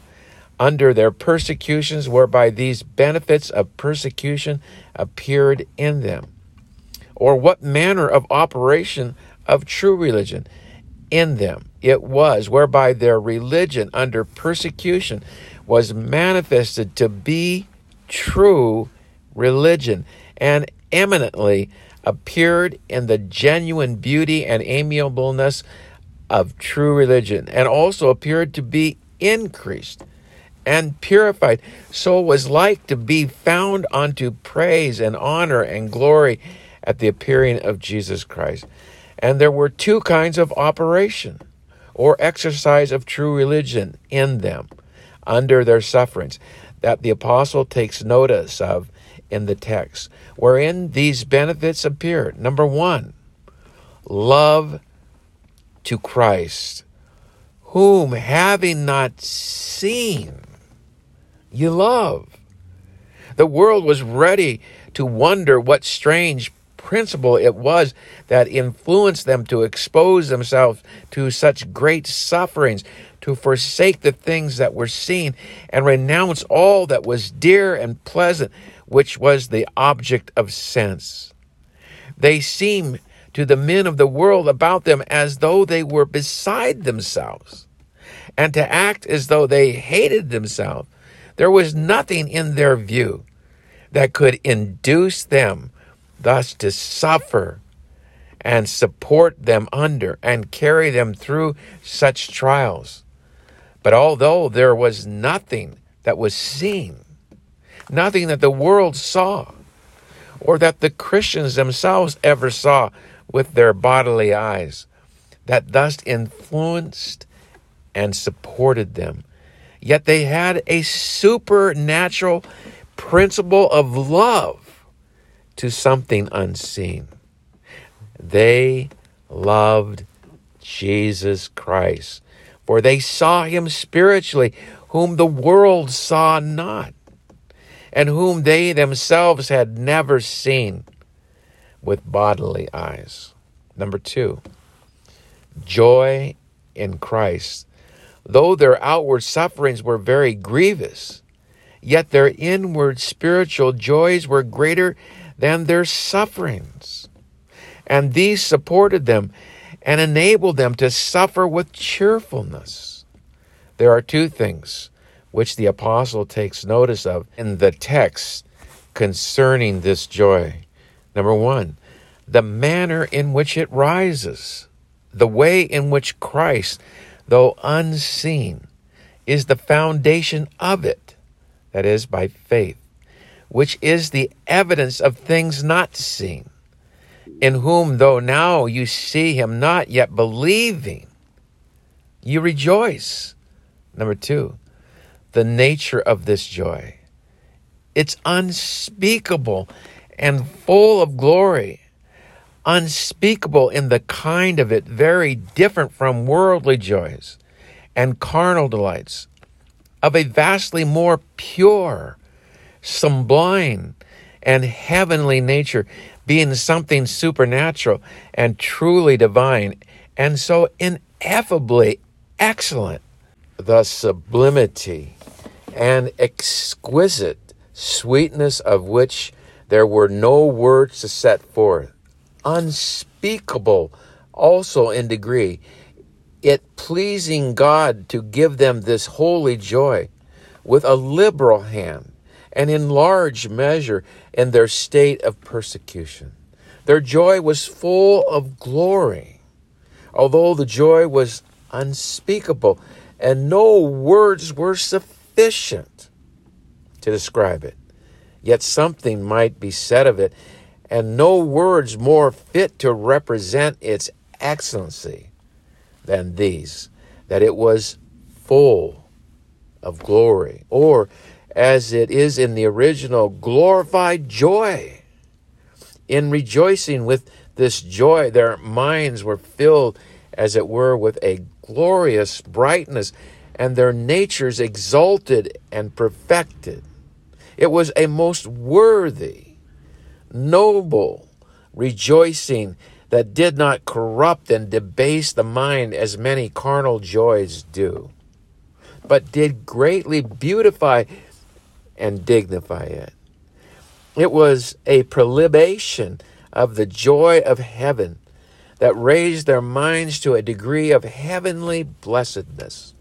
under their persecutions, whereby these benefits of persecution appeared in them. Or what manner of operation of true religion in them. It was whereby their religion under persecution was manifested to be true religion and eminently appeared in the genuine beauty and amiableness of true religion and also appeared to be increased and purified so was like to be found unto praise and honor and glory at the appearing of Jesus Christ and there were two kinds of operation or exercise of true religion in them under their sufferings that the apostle takes notice of in the text, wherein these benefits appear. Number one, love to Christ, whom having not seen, you love. The world was ready to wonder what strange principle it was that influenced them to expose themselves to such great sufferings, to forsake the things that were seen, and renounce all that was dear and pleasant, which was the object of sense. They seemed to the men of the world about them as though they were beside themselves, and to act as though they hated themselves. There was nothing in their view that could induce them thus to suffer and support them under and carry them through such trials. But although there was nothing that was seen, nothing that the world saw, or that the Christians themselves ever saw with their bodily eyes, that thus influenced and supported them. Yet they had a supernatural principle of love to something unseen. They loved Jesus Christ, for they saw him spiritually, whom the world saw not, and whom they themselves had never seen. with bodily eyes. Number two, joy in Christ. Though their outward sufferings were very grievous, yet their inward spiritual joys were greater than their sufferings. And these supported them and enabled them to suffer with cheerfulness. There are two things which the apostle takes notice of in the text concerning this joy. Number one, the manner in which it rises, the way in which Christ, though unseen, is the foundation of it, that is, by faith, which is the evidence of things not seen, in whom, though now you see him not yet believing, you rejoice. Number two, the nature of this joy. It's unspeakable and full of glory. Unspeakable in the kind of it, very different from worldly joys and carnal delights, of a vastly more pure, sublime, and heavenly nature, being something supernatural and truly divine, and so ineffably excellent. The sublimity and exquisite sweetness of which there were no words to set forth, unspeakable also in degree, it pleasing God to give them this holy joy with a liberal hand and in large measure in their state of persecution. Their joy was full of glory, although the joy was unspeakable, and no words were sufficient to describe it. Yet something might be said of it, and no words more fit to represent its excellency than these that it was full of glory, or as it is in the original, glorified joy. In rejoicing with this joy, their minds were filled, as it were, with a glorious brightness, and their natures exalted and perfected. It was a most worthy, noble rejoicing that did not corrupt and debase the mind as many carnal joys do, but did greatly beautify and dignify it. It was a prelibation of the joy of heaven that raised their minds to a degree of heavenly blessedness.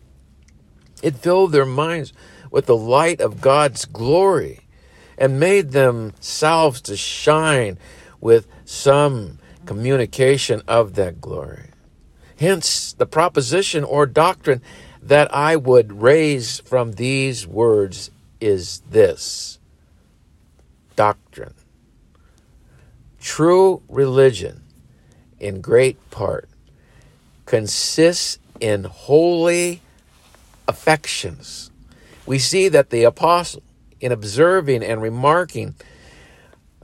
It filled their minds with the light of God's glory and made themselves to shine with some communication of that glory. Hence, the proposition or doctrine that I would raise from these words is this doctrine. True religion, in great part, consists in holy affections. We see that the apostle, in observing and remarking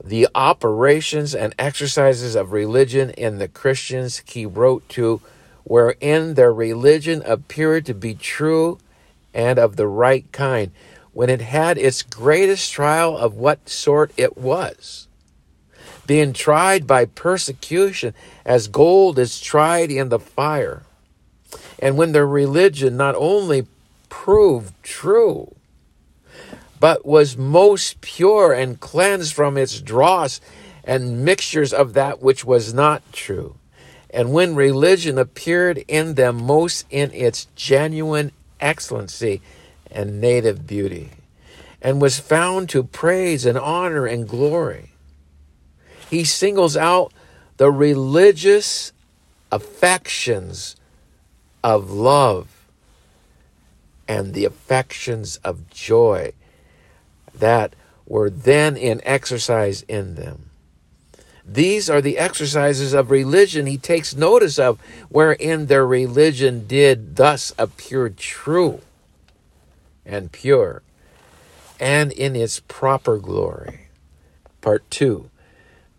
the operations and exercises of religion in the Christians he wrote to, wherein their religion appeared to be true and of the right kind, when it had its greatest trial of what sort it was. Being tried by persecution as gold is tried in the fire. And when their religion not only proved true, but was most pure and cleansed from its dross and mixtures of that which was not true. And when religion appeared in them most in its genuine excellency and native beauty, and was found to praise and honor and glory. He singles out the religious affections of love and the affections of joy that were then in exercise in them. These are the exercises of religion he takes notice of, wherein their religion did thus appear true and pure and in its proper glory. Part two,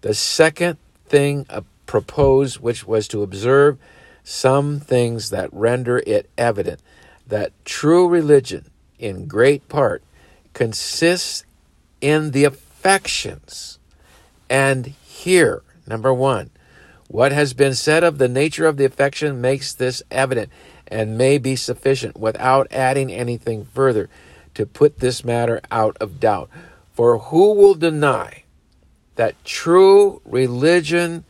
the second thing proposed, which was to observe some things that render it evident that true religion, in great part, consists in the affections. And here, Number one, what has been said of the nature of the affection makes this evident and may be sufficient without adding anything further to put this matter out of doubt. For who will deny that true religion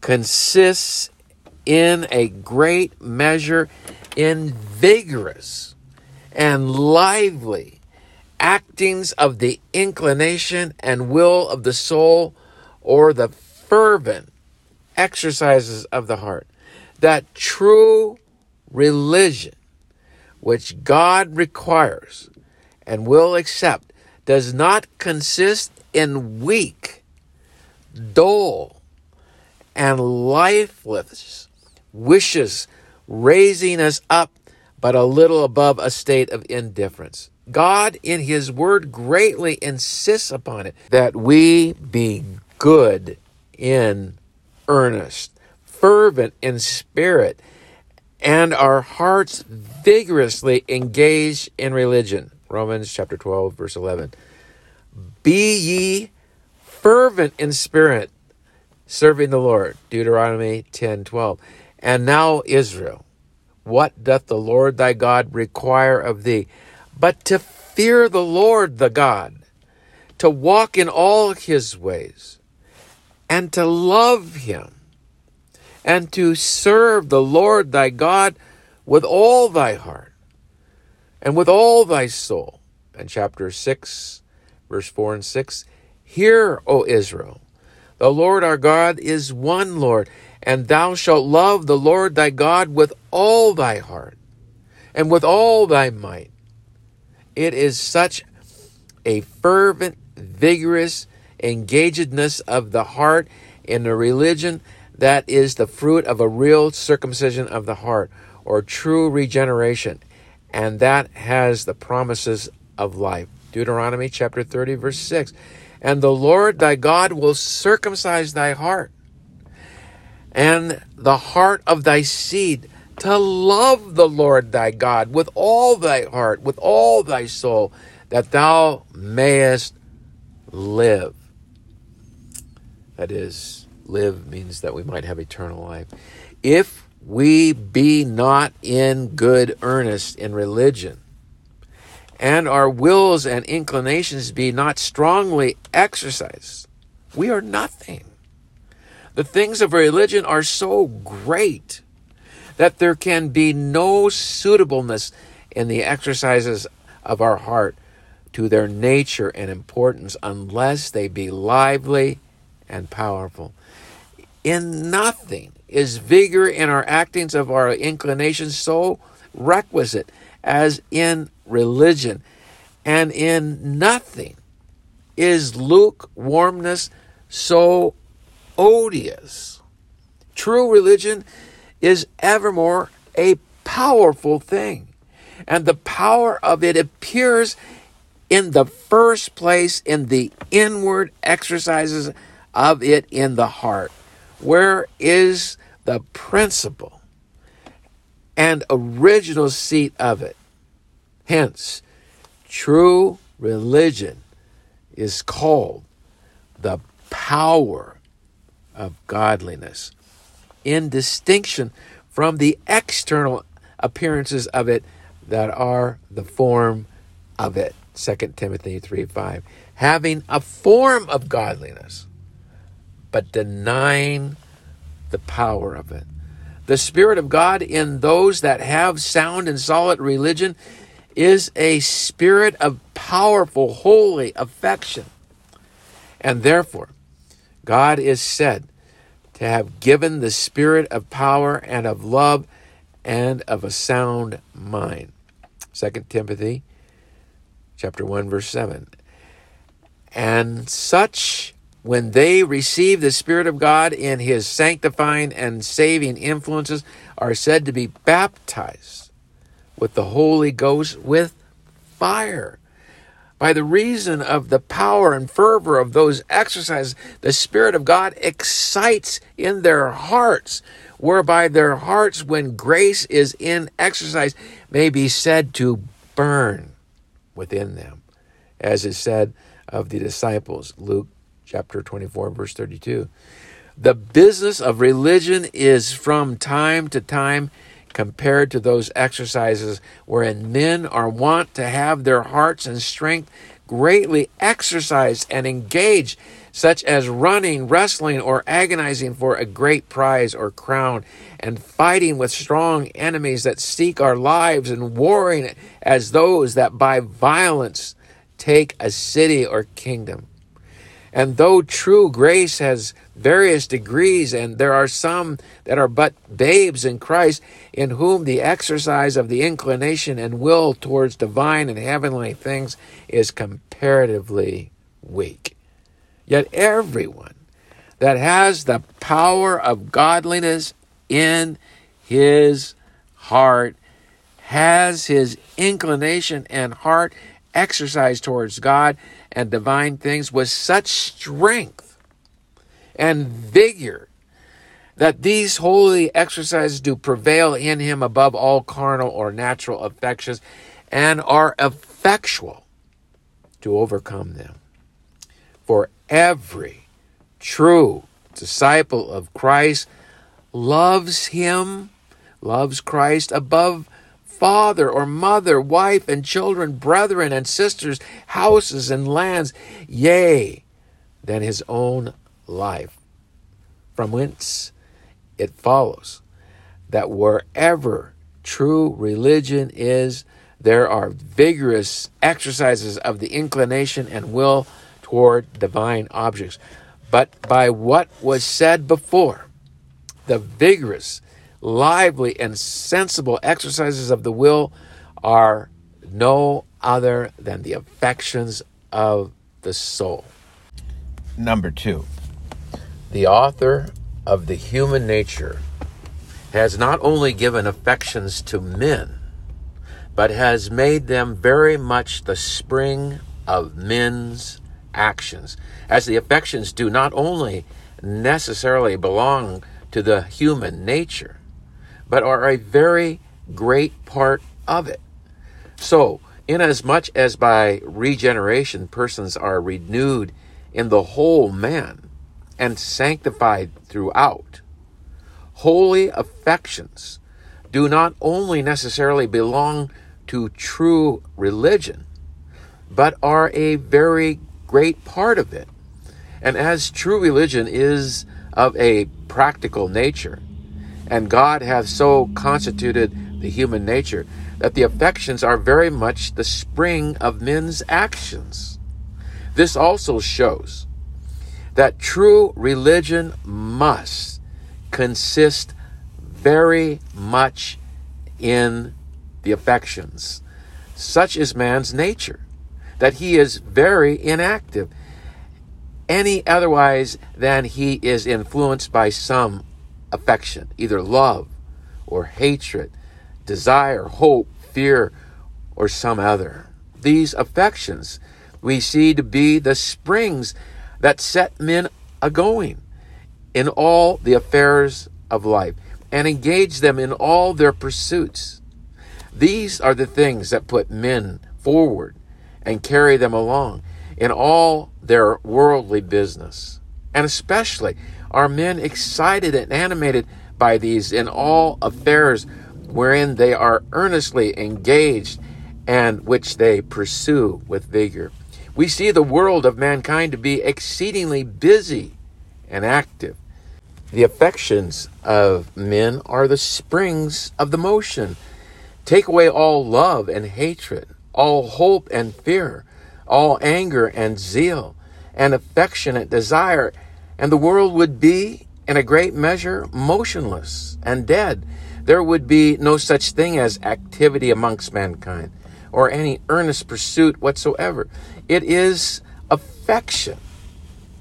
consists in a great measure in vigorous and lively actings of the inclination and will of the soul or the fervent exercises of the heart. That true religion, which God requires and will accept, does not consist in weak, dull, and lifeless wishes raising us up but a little above a state of indifference. God, in His Word, greatly insists upon it that we be good in earnest, fervent in spirit, and our hearts vigorously engaged in religion. Romans chapter 12, verse 11. Be ye fervent in spirit, serving the Lord. Deuteronomy 10, 12. And now, Israel, what doth the Lord thy God require of thee? But to fear the Lord the God, to walk in all his ways, and to love him, and to serve the Lord thy God with all thy heart and with all thy soul. And chapter 6, verse 4 and 6 Hear, O Israel, the Lord our God is one Lord and thou shalt love the Lord thy God with all thy heart and with all thy might. It is such a fervent, vigorous engagedness of the heart in the religion that is the fruit of a real circumcision of the heart or true regeneration, and that has the promises of life. Deuteronomy chapter 30, verse 6. And the Lord thy God will circumcise thy heart and the heart of thy seed to love the Lord thy God with all thy heart, with all thy soul, that thou mayest live. That is, live means that we might have eternal life. If we be not in good earnest in religion, and our wills and inclinations be not strongly exercised, we are nothing. The things of religion are so great that there can be no suitableness in the exercises of our heart to their nature and importance unless they be lively and powerful. In nothing is vigor in our actings of our inclinations so requisite as in religion, and in nothing is lukewarmness so odious. True religion is evermore a powerful thing. And the power of it appears in the first place in the inward exercises of it in the heart. Where is the principle and original seat of it? Hence, true religion is called the power of godliness, in distinction from the external appearances of it that are the form of it. 2 Timothy 3 5. Having a form of godliness, but denying the power of it. The Spirit of God in those that have sound and solid religion is a spirit of powerful, holy affection. And therefore, God is said to have given the spirit of power and of love and of a sound mind. 2 Timothy chapter 1 verse 7. And such when they receive the spirit of God in his sanctifying and saving influences are said to be baptized with the Holy Ghost with fire. By the reason of the power and fervor of those exercises, the Spirit of God excites in their hearts, whereby their hearts, when grace is in exercise, may be said to burn within them, as is said of the disciples, Luke chapter 24, verse 32. The business of religion is from time to time compared to those exercises wherein men are wont to have their hearts and strength greatly exercised and engaged, such as running, wrestling, or agonizing for a great prize or crown, and fighting with strong enemies that seek our lives, and warring as those that by violence take a city or kingdom. And though true grace has various degrees, and there are some that are but babes in Christ, in whom the exercise of the inclination and will towards divine and heavenly things is comparatively weak. Yet everyone that has the power of godliness in his heart has his inclination and heart exercised towards God and divine things with such strength and vigor that these holy exercises do prevail in him above all carnal or natural affections and are effectual to overcome them. For every true disciple of Christ loves him, loves Christ above father or mother, wife and children, brethren and sisters, houses and lands, yea, than his own life. From whence it follows that wherever true religion is, there are vigorous exercises of the inclination and will toward divine objects. But by what was said before, the vigorous lively, and sensible exercises of the will are no other than the affections of the soul. Number two, the author of the human nature has not only given affections to men, but has made them very much the spring of men's actions, as the affections do not only necessarily belong to the human nature, but are a very great part of it. So, inasmuch as by regeneration persons are renewed in the whole man and sanctified throughout, holy affections do not only necessarily belong to true religion, but are a very great part of it. And as true religion is of a practical nature, and God hath so constituted the human nature that the affections are very much the spring of men's actions. This also shows that true religion must consist very much in the affections. Such is man's nature, that he is very inactive, any otherwise than he is influenced by some affection, either love or hatred, desire, hope, fear, or some other. These affections we see to be the springs that set men a going in all the affairs of life and engage them in all their pursuits. These are the things that put men forward and carry them along in all their worldly business, and especially are men excited and animated by these in all affairs wherein they are earnestly engaged and which they pursue with vigor? We see the world of mankind to be exceedingly busy and active. The affections of men are the springs of the motion. Take away all love and hatred, all hope and fear, all anger and zeal, and affectionate desire, and the world would be, in a great measure, motionless and dead. There would be no such thing as activity amongst mankind or any earnest pursuit whatsoever. It is affection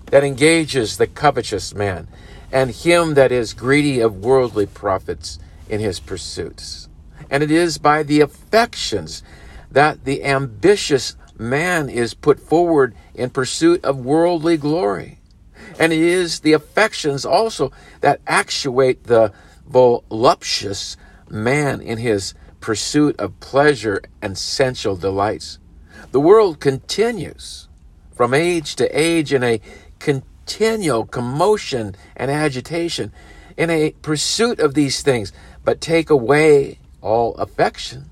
that engages the covetous man and him that is greedy of worldly profits in his pursuits. And it is by the affections that the ambitious man is put forward in pursuit of worldly glory. And it is the affections also that actuate the voluptuous man in his pursuit of pleasure and sensual delights. The world continues from age to age in a continual commotion and agitation in a pursuit of these things, but take away all affection,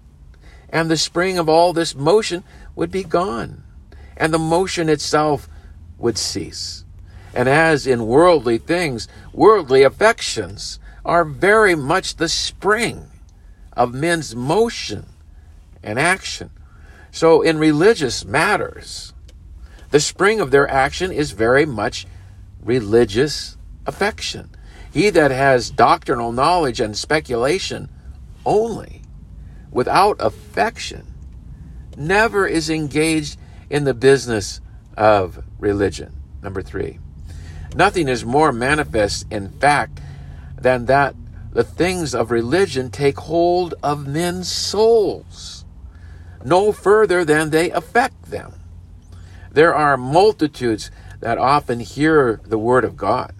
and the spring of all this motion would be gone, and the motion itself would cease. And as in worldly things, worldly affections are very much the spring of men's motion and action. So in religious matters, the spring of their action is very much religious affection. He that has doctrinal knowledge and speculation only, without affection, never is engaged in the business of religion. Number three, nothing is more manifest in fact than that the things of religion take hold of men's souls no further than they affect them. There are multitudes that often hear the word of God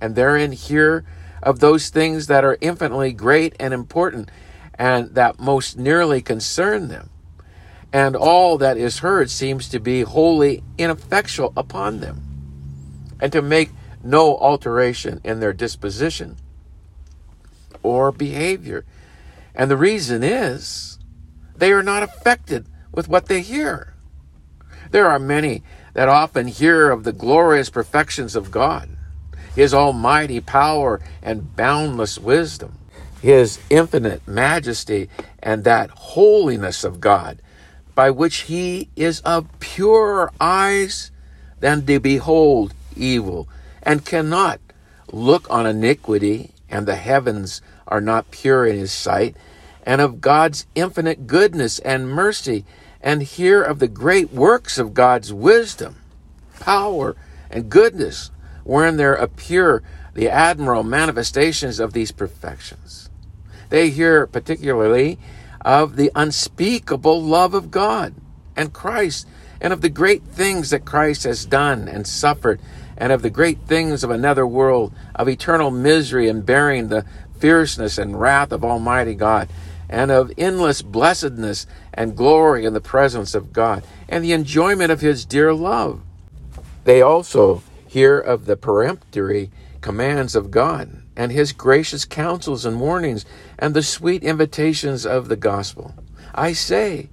and therein hear of those things that are infinitely great and important and that most nearly concern them. And all that is heard seems to be wholly ineffectual upon them, and to make no alteration in their disposition or behavior. And the reason is they are not affected with what they hear. There are many that often hear of the glorious perfections of God, His almighty power and boundless wisdom, His infinite majesty, and that holiness of God, by which He is of purer eyes than to behold evil, and cannot look on iniquity and the heavens are not pure in his sight, and of God's infinite goodness and mercy, and hear of the great works of God's wisdom, power, and goodness, wherein there appear the admirable manifestations of these perfections. They hear particularly of the unspeakable love of God and Christ, and of the great things that Christ has done and suffered, and of the great things of another world, of eternal misery and bearing the fierceness and wrath of Almighty God, and of endless blessedness and glory in the presence of God, and the enjoyment of His dear love. They also hear of the peremptory commands of God, and His gracious counsels and warnings, and the sweet invitations of the gospel. I say,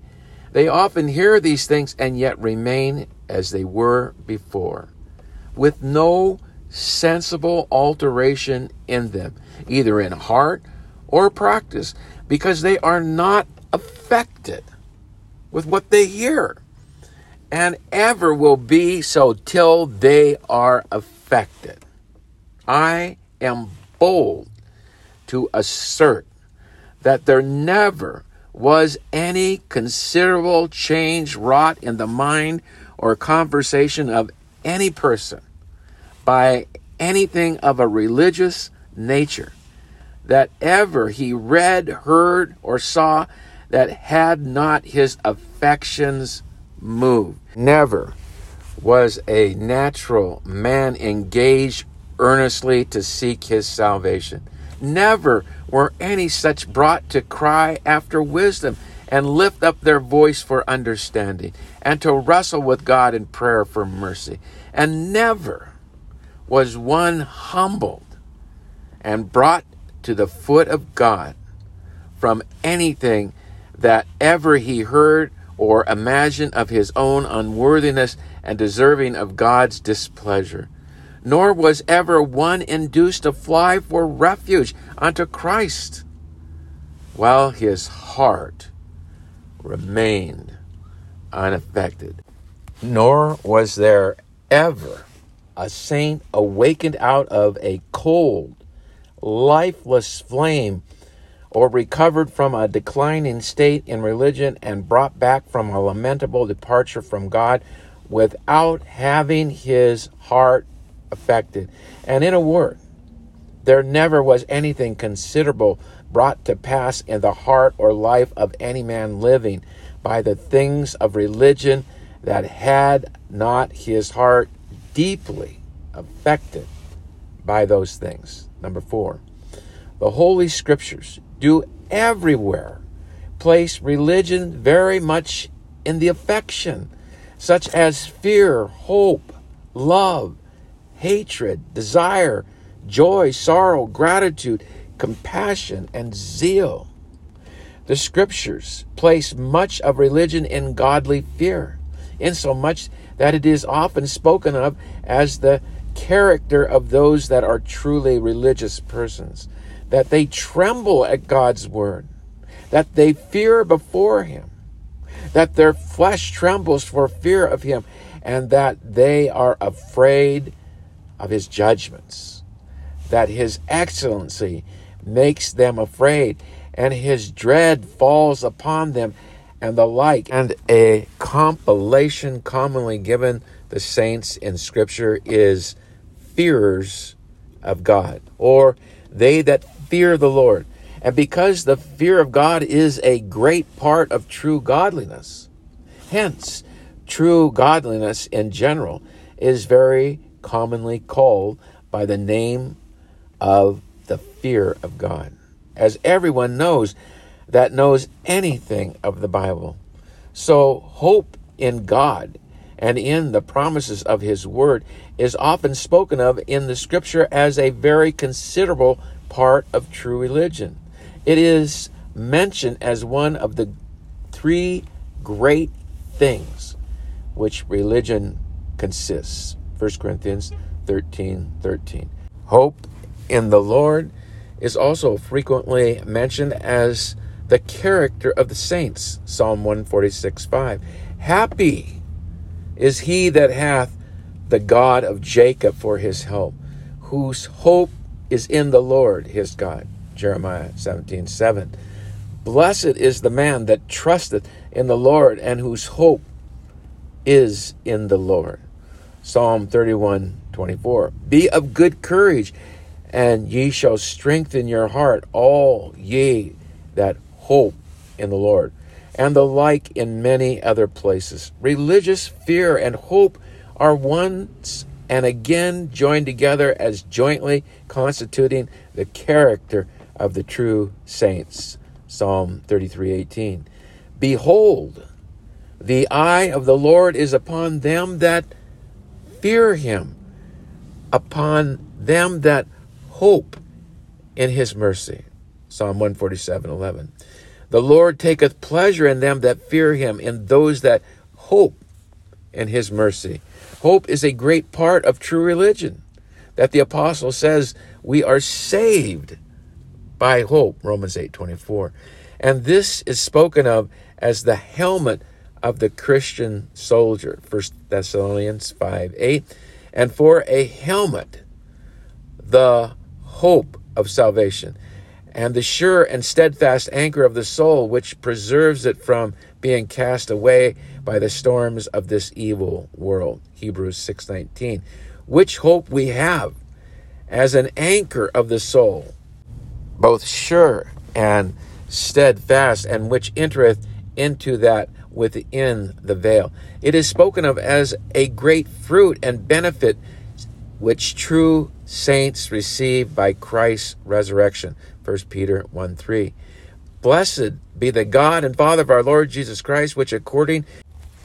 they often hear these things and yet remain as they were before, with no sensible alteration in them, either in heart or practice, because they are not affected with what they hear and ever will be so till they are affected. I am bold to assert that there never was any considerable change wrought in the mind or conversation of any person by anything of a religious nature that ever he read, heard, or saw that had not his affections moved. Never was a natural man engaged earnestly to seek his salvation. Never were any such brought to cry after wisdom and lift up their voice for understanding and to wrestle with God in prayer for mercy. And never was one humbled and brought to the foot of God from anything that ever he heard or imagined of his own unworthiness and deserving of God's displeasure. Nor was ever one induced to fly for refuge unto Christ, while his heart remained unaffected. Nor was there ever a saint awakened out of a cold, lifeless flame, or recovered from a declining state in religion and brought back from a lamentable departure from God without having his heart affected. And in a word, there never was anything considerable brought to pass in the heart or life of any man living by the things of religion that had not his heart deeply affected by those things. Number four, the Holy Scriptures do everywhere place religion very much in the affection, such as fear, hope, love, hatred, desire, joy, sorrow, gratitude, compassion, and zeal. The scriptures place much of religion in godly fear, insomuch that it is often spoken of as the character of those that are truly religious persons, that they tremble at God's word, that they fear before Him, that their flesh trembles for fear of Him, and that they are afraid of His judgments, that His excellency makes them afraid, and His dread falls upon them, and the like. And a compilation commonly given the saints in Scripture is fearers of God, or they that fear the Lord. And because the fear of God is a great part of true godliness, hence, true godliness in general is very commonly called by the name of the fear of God. As everyone knows that knows anything of the Bible. So, hope in God and in the promises of His Word is often spoken of in the Scripture as a very considerable part of true religion. It is mentioned as one of the three great things which religion consists. 1 Corinthians 13 13. Hope in the Lord is also frequently mentioned as the character of the saints. Psalm 146 5. Happy is he that hath the God of Jacob for his help, whose hope is in the Lord his God. Jeremiah 17 7. Blessed is the man that trusteth in the Lord and whose hope is in the Lord. Psalm 31 24. Be of good courage, and ye shall strengthen your heart, all ye that hope in the Lord. And the like in many other places. Religious fear and hope are once and again joined together as jointly constituting the character of the true saints. Psalm 33:18. Behold, the eye of the Lord is upon them that fear him, upon them that hope in his mercy. Psalm 147:11. The Lord taketh pleasure in them that fear him, in those that hope in his mercy. Hope is a great part of true religion. That the apostle says we are saved by hope, Romans 8:24. And this is spoken of as the helmet of the Christian soldier, 1 Thessalonians 5 8. And for a helmet, the hope of salvation, and the sure and steadfast anchor of the soul, which preserves it from being cast away by the storms of this evil world. Hebrews 6:19. Which hope we have as an anchor of the soul, both sure and steadfast, and which entereth into that within the veil. It is spoken of as a great fruit and benefit which true saints receive by Christ's resurrection. 1 Peter 1 3. Blessed be the God and Father of our Lord Jesus Christ, which according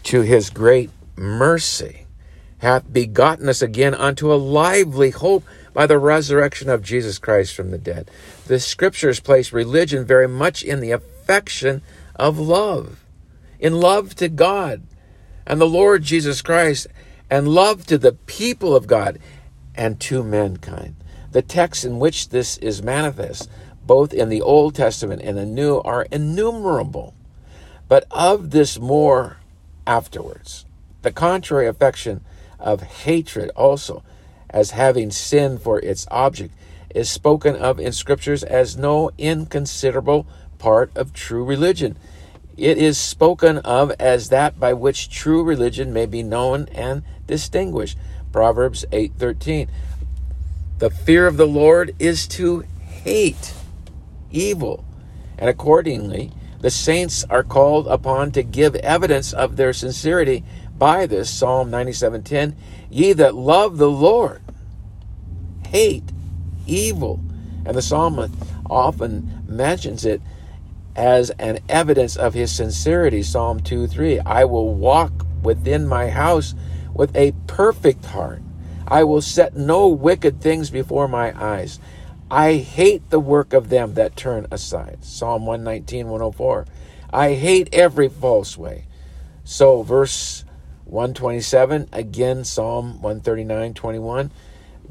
to his great mercy hath begotten us again unto a lively hope by the resurrection of Jesus Christ from the dead. The scriptures place religion very much in the affection of love, in love to God and the Lord Jesus Christ, and love to the people of God and to mankind. The text in which this is manifest both in the Old Testament and the New, are innumerable. But of this more afterwards. The contrary affection of hatred also, as having sin for its object, is spoken of in scriptures as no inconsiderable part of true religion. It is spoken of as that by which true religion may be known and distinguished. Proverbs 8:13. The fear of the Lord is to hate evil. And accordingly, the saints are called upon to give evidence of their sincerity by this Psalm 97:10, ye that love the Lord hate evil. And the psalmist often mentions it as an evidence of his sincerity. Psalm 2 3. I will walk within my house with a perfect heart. I will set no wicked things before my eyes. I hate the work of them that turn aside. Psalm 119, 104. I hate every false way. So, verse 127, again, Psalm 139, 21.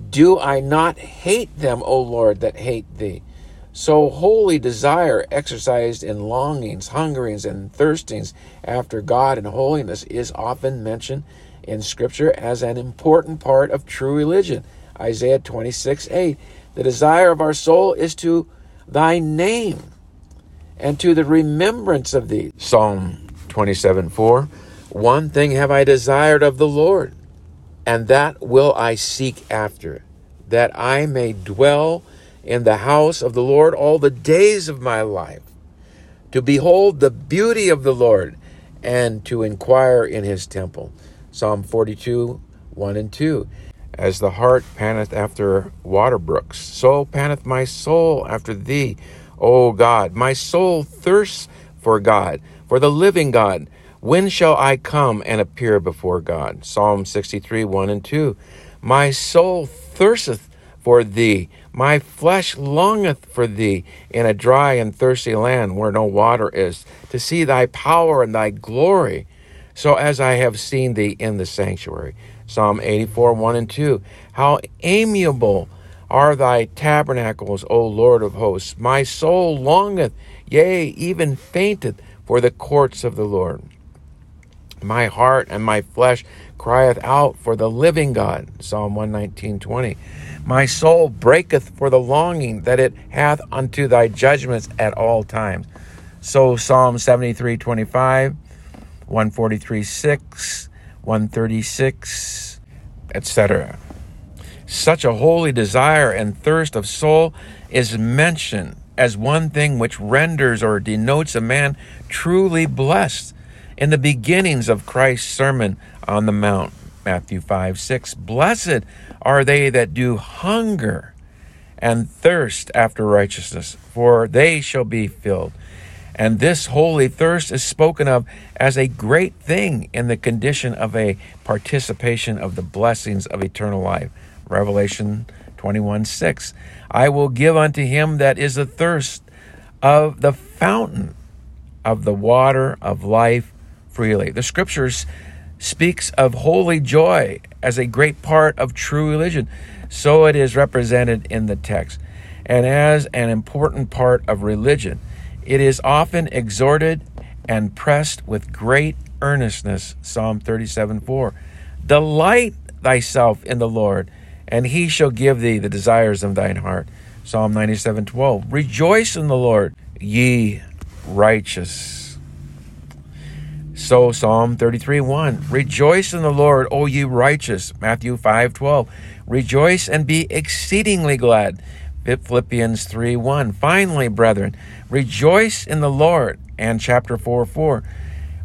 Do I not hate them, O Lord, that hate thee? So holy desire exercised in longings, hungerings, and thirstings after God and holiness is often mentioned in Scripture as an important part of true religion. Isaiah 26 8. The desire of our soul is to thy name and to the remembrance of thee. Psalm 27 4. One thing have I desired of the Lord, and that will I seek after, that I may dwell in the house of the Lord all the days of my life, to behold the beauty of the Lord and to inquire in his temple. Psalm 42, 1 and 2. As the hart panteth after water brooks, so panteth my soul after thee, O God. My soul thirsts for God, for the living God. When shall I come and appear before God? Psalm 63, 1 and 2. My soul thirsteth for thee. My flesh longeth for thee in a dry and thirsty land where no water is, to see thy power and thy glory, so as I have seen thee in the sanctuary. Psalm 84, 1 and 2. How amiable are thy tabernacles, O Lord of hosts! My soul longeth, yea, even fainteth for the courts of the Lord. My heart and my flesh crieth out for the living God. Psalm 119, 20. My soul breaketh for the longing that it hath unto thy judgments at all times. So Psalm 73, 25, 143, 6, 136, etc. Such a holy desire and thirst of soul is mentioned as one thing which renders or denotes a man truly blessed in the beginnings of Christ's Sermon on the Mount. Matthew 5 6. Blessed are they that do hunger and thirst after righteousness, for they shall be filled. And this holy thirst is spoken of as a great thing in the condition of a participation of the blessings of eternal life. Revelation 21 6. I will give unto him that is athirst of the fountain of the water of life freely. The scriptures speaks of holy joy as a great part of true religion. So it is represented in the text. And as an important part of religion, it is often exhorted and pressed with great earnestness. Psalm 37 4. Delight thyself in the Lord, and he shall give thee the desires of thine heart. Psalm 97 12. Rejoice in the Lord, ye righteous. So Psalm 33 1. Rejoice in the Lord, O ye righteous. Matthew 5 12. Rejoice and be exceedingly glad. Philippians 3 1. Finally, brethren, rejoice in the Lord. And chapter 4 4.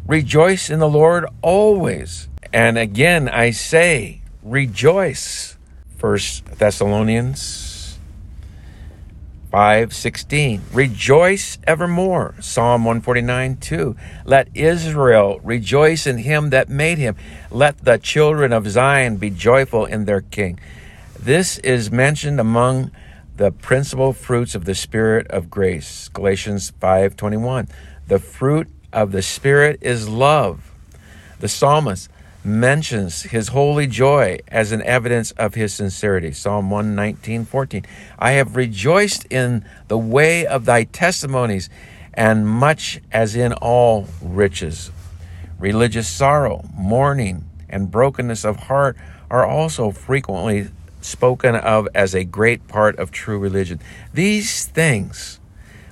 Rejoice in the Lord always. And again I say, rejoice. First Thessalonians 5:16 Rejoice evermore Psalm 149 2 Let Israel rejoice in him that made him let the children of Zion be joyful in their king This is mentioned among the principal fruits of the spirit of grace Galatians 5:21 The fruit of the spirit is love The psalmist mentions his holy joy as an evidence of his sincerity. Psalm 119, 14. I have rejoiced in the way of thy testimonies, and much as in all riches. Religious sorrow, mourning, and brokenness of heart are also frequently spoken of as a great part of true religion. These things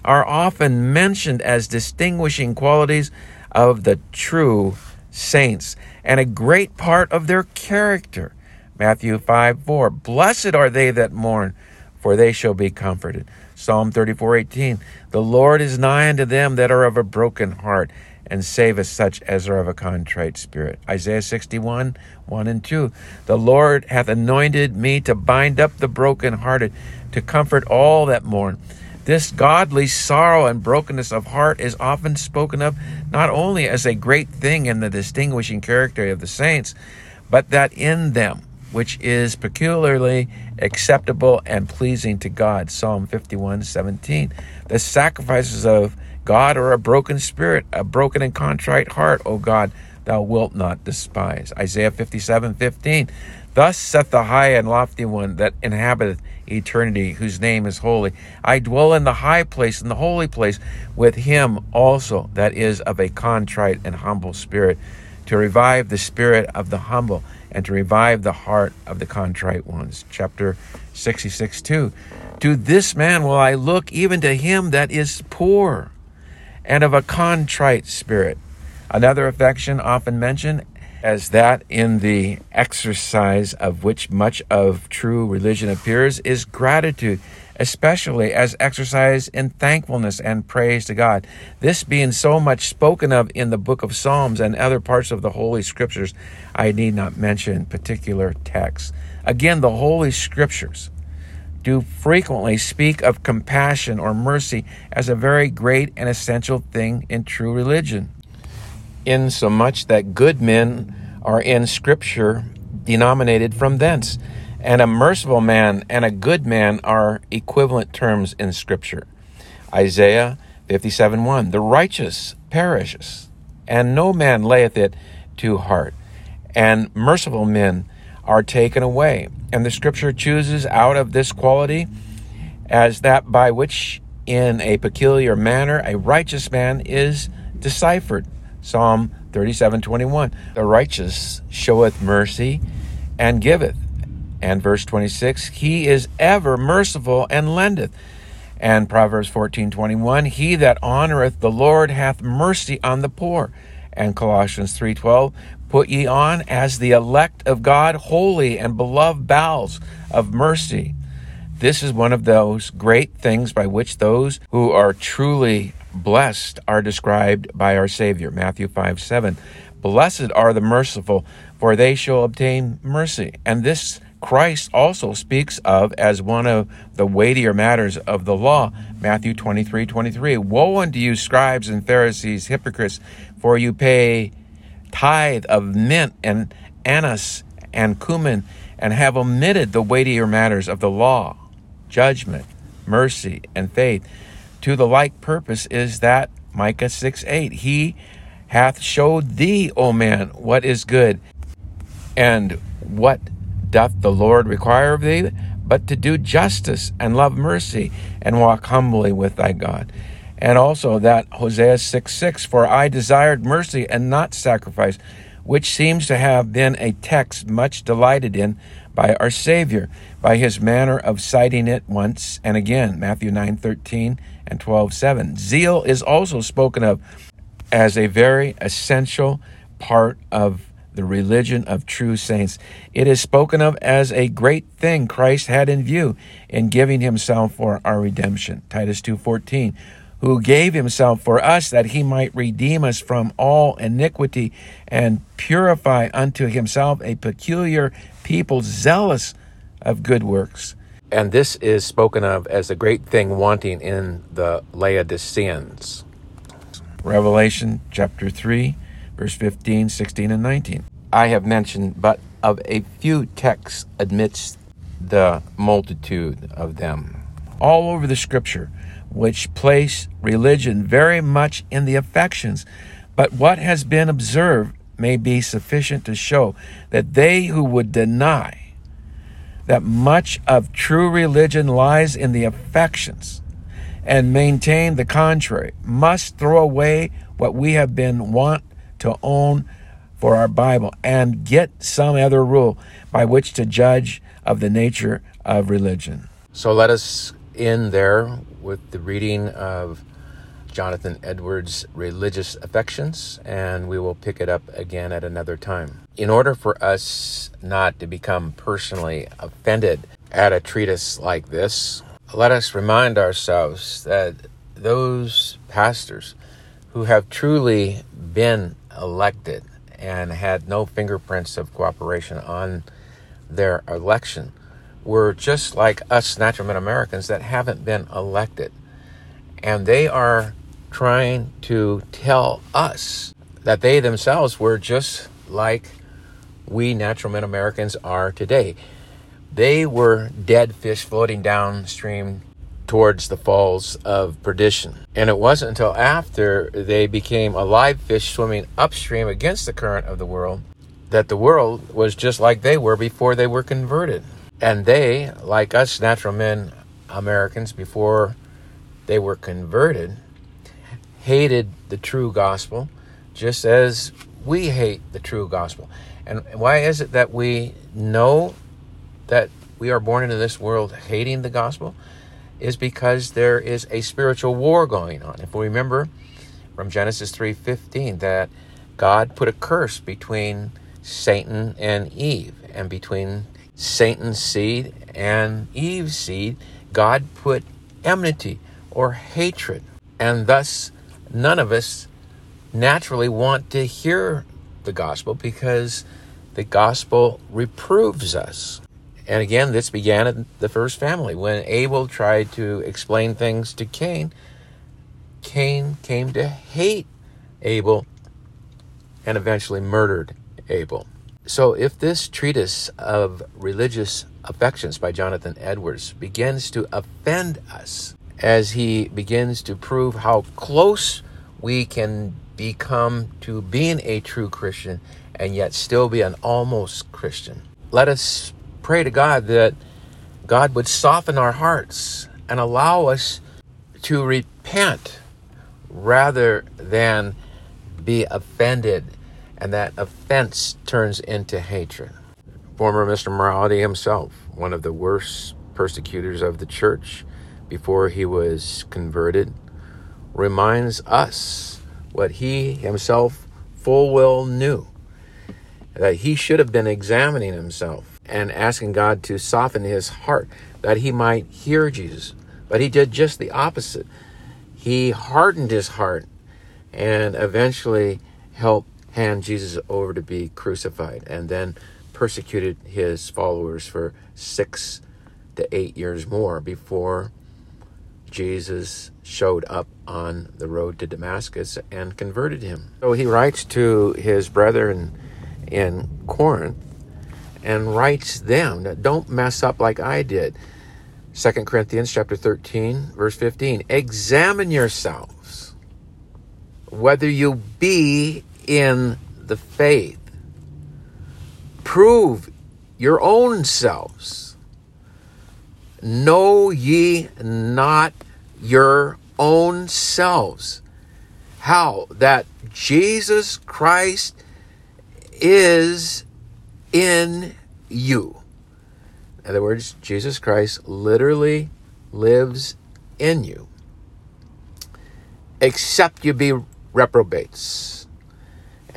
are often mentioned as distinguishing qualities of the true saints and a great part of their character. Matthew 5 4. Blessed are they that mourn, for they shall be comforted. Psalm 34 18. The Lord is nigh unto them that are of a broken heart, and saveth such as are of a contrite spirit. Isaiah 61 1 and 2. The Lord hath anointed me to bind up the brokenhearted, to comfort all that mourn this godly sorrow and brokenness of heart is often spoken of not only as a great thing in the distinguishing character of the saints, but that in them which is peculiarly acceptable and pleasing to God. Psalm 51 17. The sacrifices of God or a broken spirit, a broken and contrite heart, O God, thou wilt not despise. Isaiah 57 15. Thus saith the high and lofty one that inhabiteth eternity, whose name is holy. I dwell in the high place, in the holy place, with him also that is of a contrite and humble spirit, to revive the spirit of the humble and to revive the heart of the contrite ones. Chapter 66 2. To this man will I look, even to him that is poor and of a contrite spirit. Another affection often mentioned as that in the exercise of which much of true religion appears is gratitude, especially as exercise in thankfulness and praise to God. This being so much spoken of in the book of Psalms and other parts of the Holy Scriptures, I need not mention particular texts. Again, the Holy Scriptures do frequently speak of compassion or mercy as a very great and essential thing in true religion insomuch that good men are in Scripture denominated from thence, and a merciful man and a good man are equivalent terms in Scripture. Isaiah 57 1 The righteous perishes, and no man layeth it to heart, and merciful men are taken away. And the Scripture chooses out of this quality as that by which in a peculiar manner a righteous man is deciphered. Psalm 37:21. The righteous showeth mercy and giveth. And verse 26, he is ever merciful and lendeth. And Proverbs 14:21, he that honoreth the Lord hath mercy on the poor. And Colossians 3:12, put ye on as the elect of God holy and beloved bowels of mercy. This is one of those great things by which those who are truly blessed are described by our Savior, Matthew 5 7. Blessed are the merciful, for they shall obtain mercy. And this Christ also speaks of as one of the weightier matters of the law, Matthew 23 23. Woe unto you, scribes and Pharisees, hypocrites, for you pay tithe of mint and anise and cumin, and have omitted the weightier matters of the law, judgment, mercy, and faith to the like purpose is that Micah 6 8. He hath showed thee, O man, what is good, and what doth the Lord require of thee, but to do justice and love mercy and walk humbly with thy God. And also that Hosea 6 6, for I desired mercy and not sacrifice, which seems to have been a text much delighted in by our Savior, by his manner of citing it once and again, Matthew 9 13 and 12 7. Zeal is also spoken of as a very essential part of the religion of true saints. It is spoken of as a great thing Christ had in view in giving himself for our redemption. Titus 2:14 who gave himself for us that he might redeem us from all iniquity and purify unto himself a peculiar people zealous of good works. And this is spoken of as a great thing wanting in the Laodiceans. Revelation chapter 3, verse 15, 16, and 19. I have mentioned but of a few texts amidst the multitude of them. All over the scripture, which place religion very much in the affections. But what has been observed may be sufficient to show that they who would deny that much of true religion lies in the affections and maintain the contrary must throw away what we have been wont to own for our Bible and get some other rule by which to judge of the nature of religion. So let us end there with the reading of Jonathan Edwards' Religious Affections, and we will pick it up again at another time. In order for us not to become personally offended at a treatise like this, let us remind ourselves that those pastors who have truly been elected and had no fingerprints of cooperation on their election were just like us natural men Americans that haven't been elected. And they are trying to tell us that they themselves were just like we natural men Americans are today. They were dead fish floating downstream towards the falls of perdition. And it wasn't until after they became alive fish swimming upstream against the current of the world that the world was just like they were before they were converted. And they, like us natural men Americans before they were converted, hated the true gospel just as we hate the true gospel. And why is it that we know that we are born into this world hating the gospel? Is because there is a spiritual war going on. If we remember from Genesis 3:15 that God put a curse between Satan and Eve and between Satan's seed and Eve's seed, God put enmity or hatred. And thus none of us naturally want to hear the gospel because the gospel reproves us. And again, this began in the first family. When Abel tried to explain things to Cain, Cain came to hate Abel and eventually murdered Abel. So, if this treatise of religious affections by Jonathan Edwards begins to offend us as he begins to prove how close we can become to being a true Christian and yet still be an almost Christian. Let us pray to God that God would soften our hearts and allow us to repent rather than be offended and that offense turns into hatred. Former Mr. Morality himself, one of the worst persecutors of the church before he was converted, reminds us what he himself full well knew that he should have been examining himself and asking God to soften his heart that he might hear Jesus. But he did just the opposite. He hardened his heart and eventually helped hand Jesus over to be crucified and then persecuted his followers for six to eight years more before Jesus showed up on the road to Damascus and converted him. So he writes to his brethren in Corinth and writes them don't mess up like I did. 2 Corinthians chapter 13 verse 15 examine yourselves whether you be in the faith prove your own selves know ye not your own selves how that Jesus Christ is in you. In other words, Jesus Christ literally lives in you. Except you be reprobates.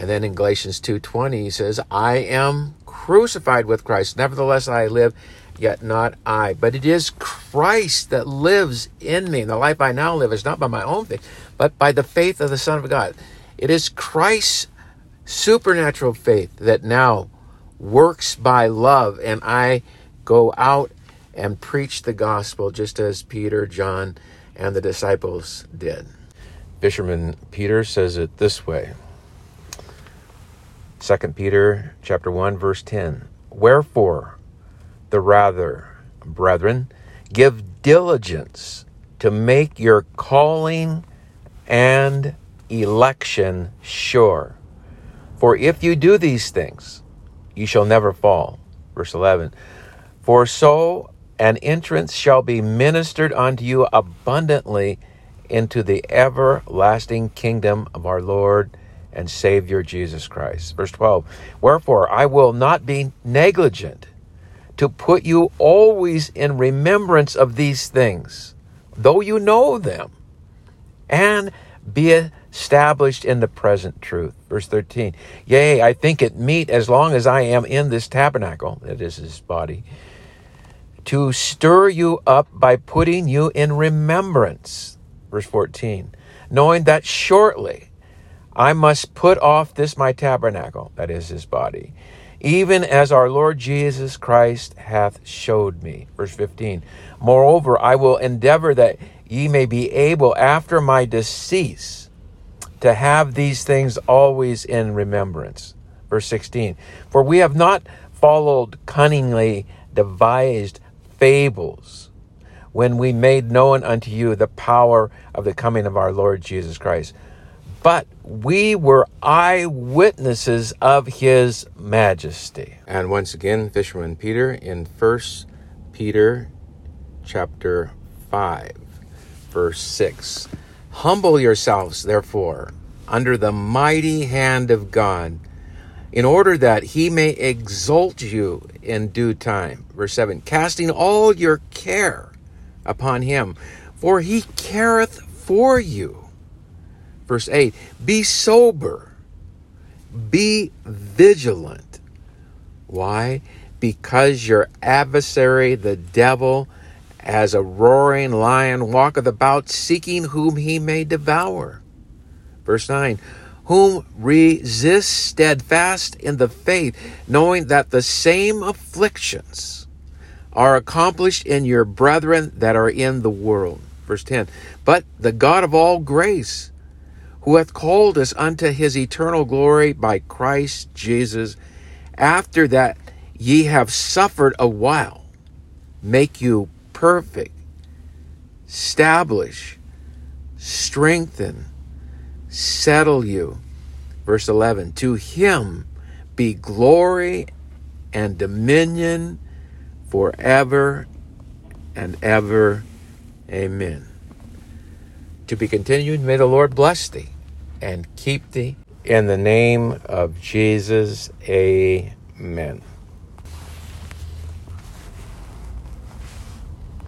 And then in Galatians 2:20 he says, "I am crucified with Christ. Nevertheless I live, yet not I, but it is Christ that lives in me. And the life I now live is not by my own faith, but by the faith of the Son of God. It is Christ's supernatural faith that now works by love, and I go out and preach the gospel just as Peter, John, and the disciples did. Fisherman Peter says it this way. 2 Peter chapter 1 verse 10. Wherefore the rather, brethren, give diligence to make your calling and election sure. For if you do these things, you shall never fall. Verse 11 For so an entrance shall be ministered unto you abundantly into the everlasting kingdom of our Lord and Savior Jesus Christ. Verse 12 Wherefore I will not be negligent to put you always in remembrance of these things, though you know them, and be established in the present truth. Verse 13, Yea, I think it meet as long as I am in this tabernacle, that is his body, to stir you up by putting you in remembrance. Verse 14, knowing that shortly I must put off this my tabernacle, that is his body, even as our Lord Jesus Christ hath showed me. Verse 15, moreover, I will endeavor that ye may be able after my decease to have these things always in remembrance. Verse 16 For we have not followed cunningly devised fables when we made known unto you the power of the coming of our Lord Jesus Christ. But we were eyewitnesses of his majesty. And once again, Fisherman Peter in First Peter chapter 5, verse 6. Humble yourselves, therefore, under the mighty hand of God, in order that he may exalt you in due time. Verse 7 Casting all your care upon him, for he careth for you. Verse 8 Be sober, be vigilant. Why? Because your adversary, the devil, as a roaring lion walketh about, seeking whom he may devour. Verse 9 Whom resist steadfast in the faith, knowing that the same afflictions are accomplished in your brethren that are in the world. Verse 10 But the God of all grace, who hath called us unto his eternal glory by Christ Jesus, after that ye have suffered a while, make you perfect, establish, strengthen, settle you. Verse 11 To him be glory and dominion forever and ever. Amen. To be continued, may the Lord bless thee and keep thee. In the name of Jesus, amen.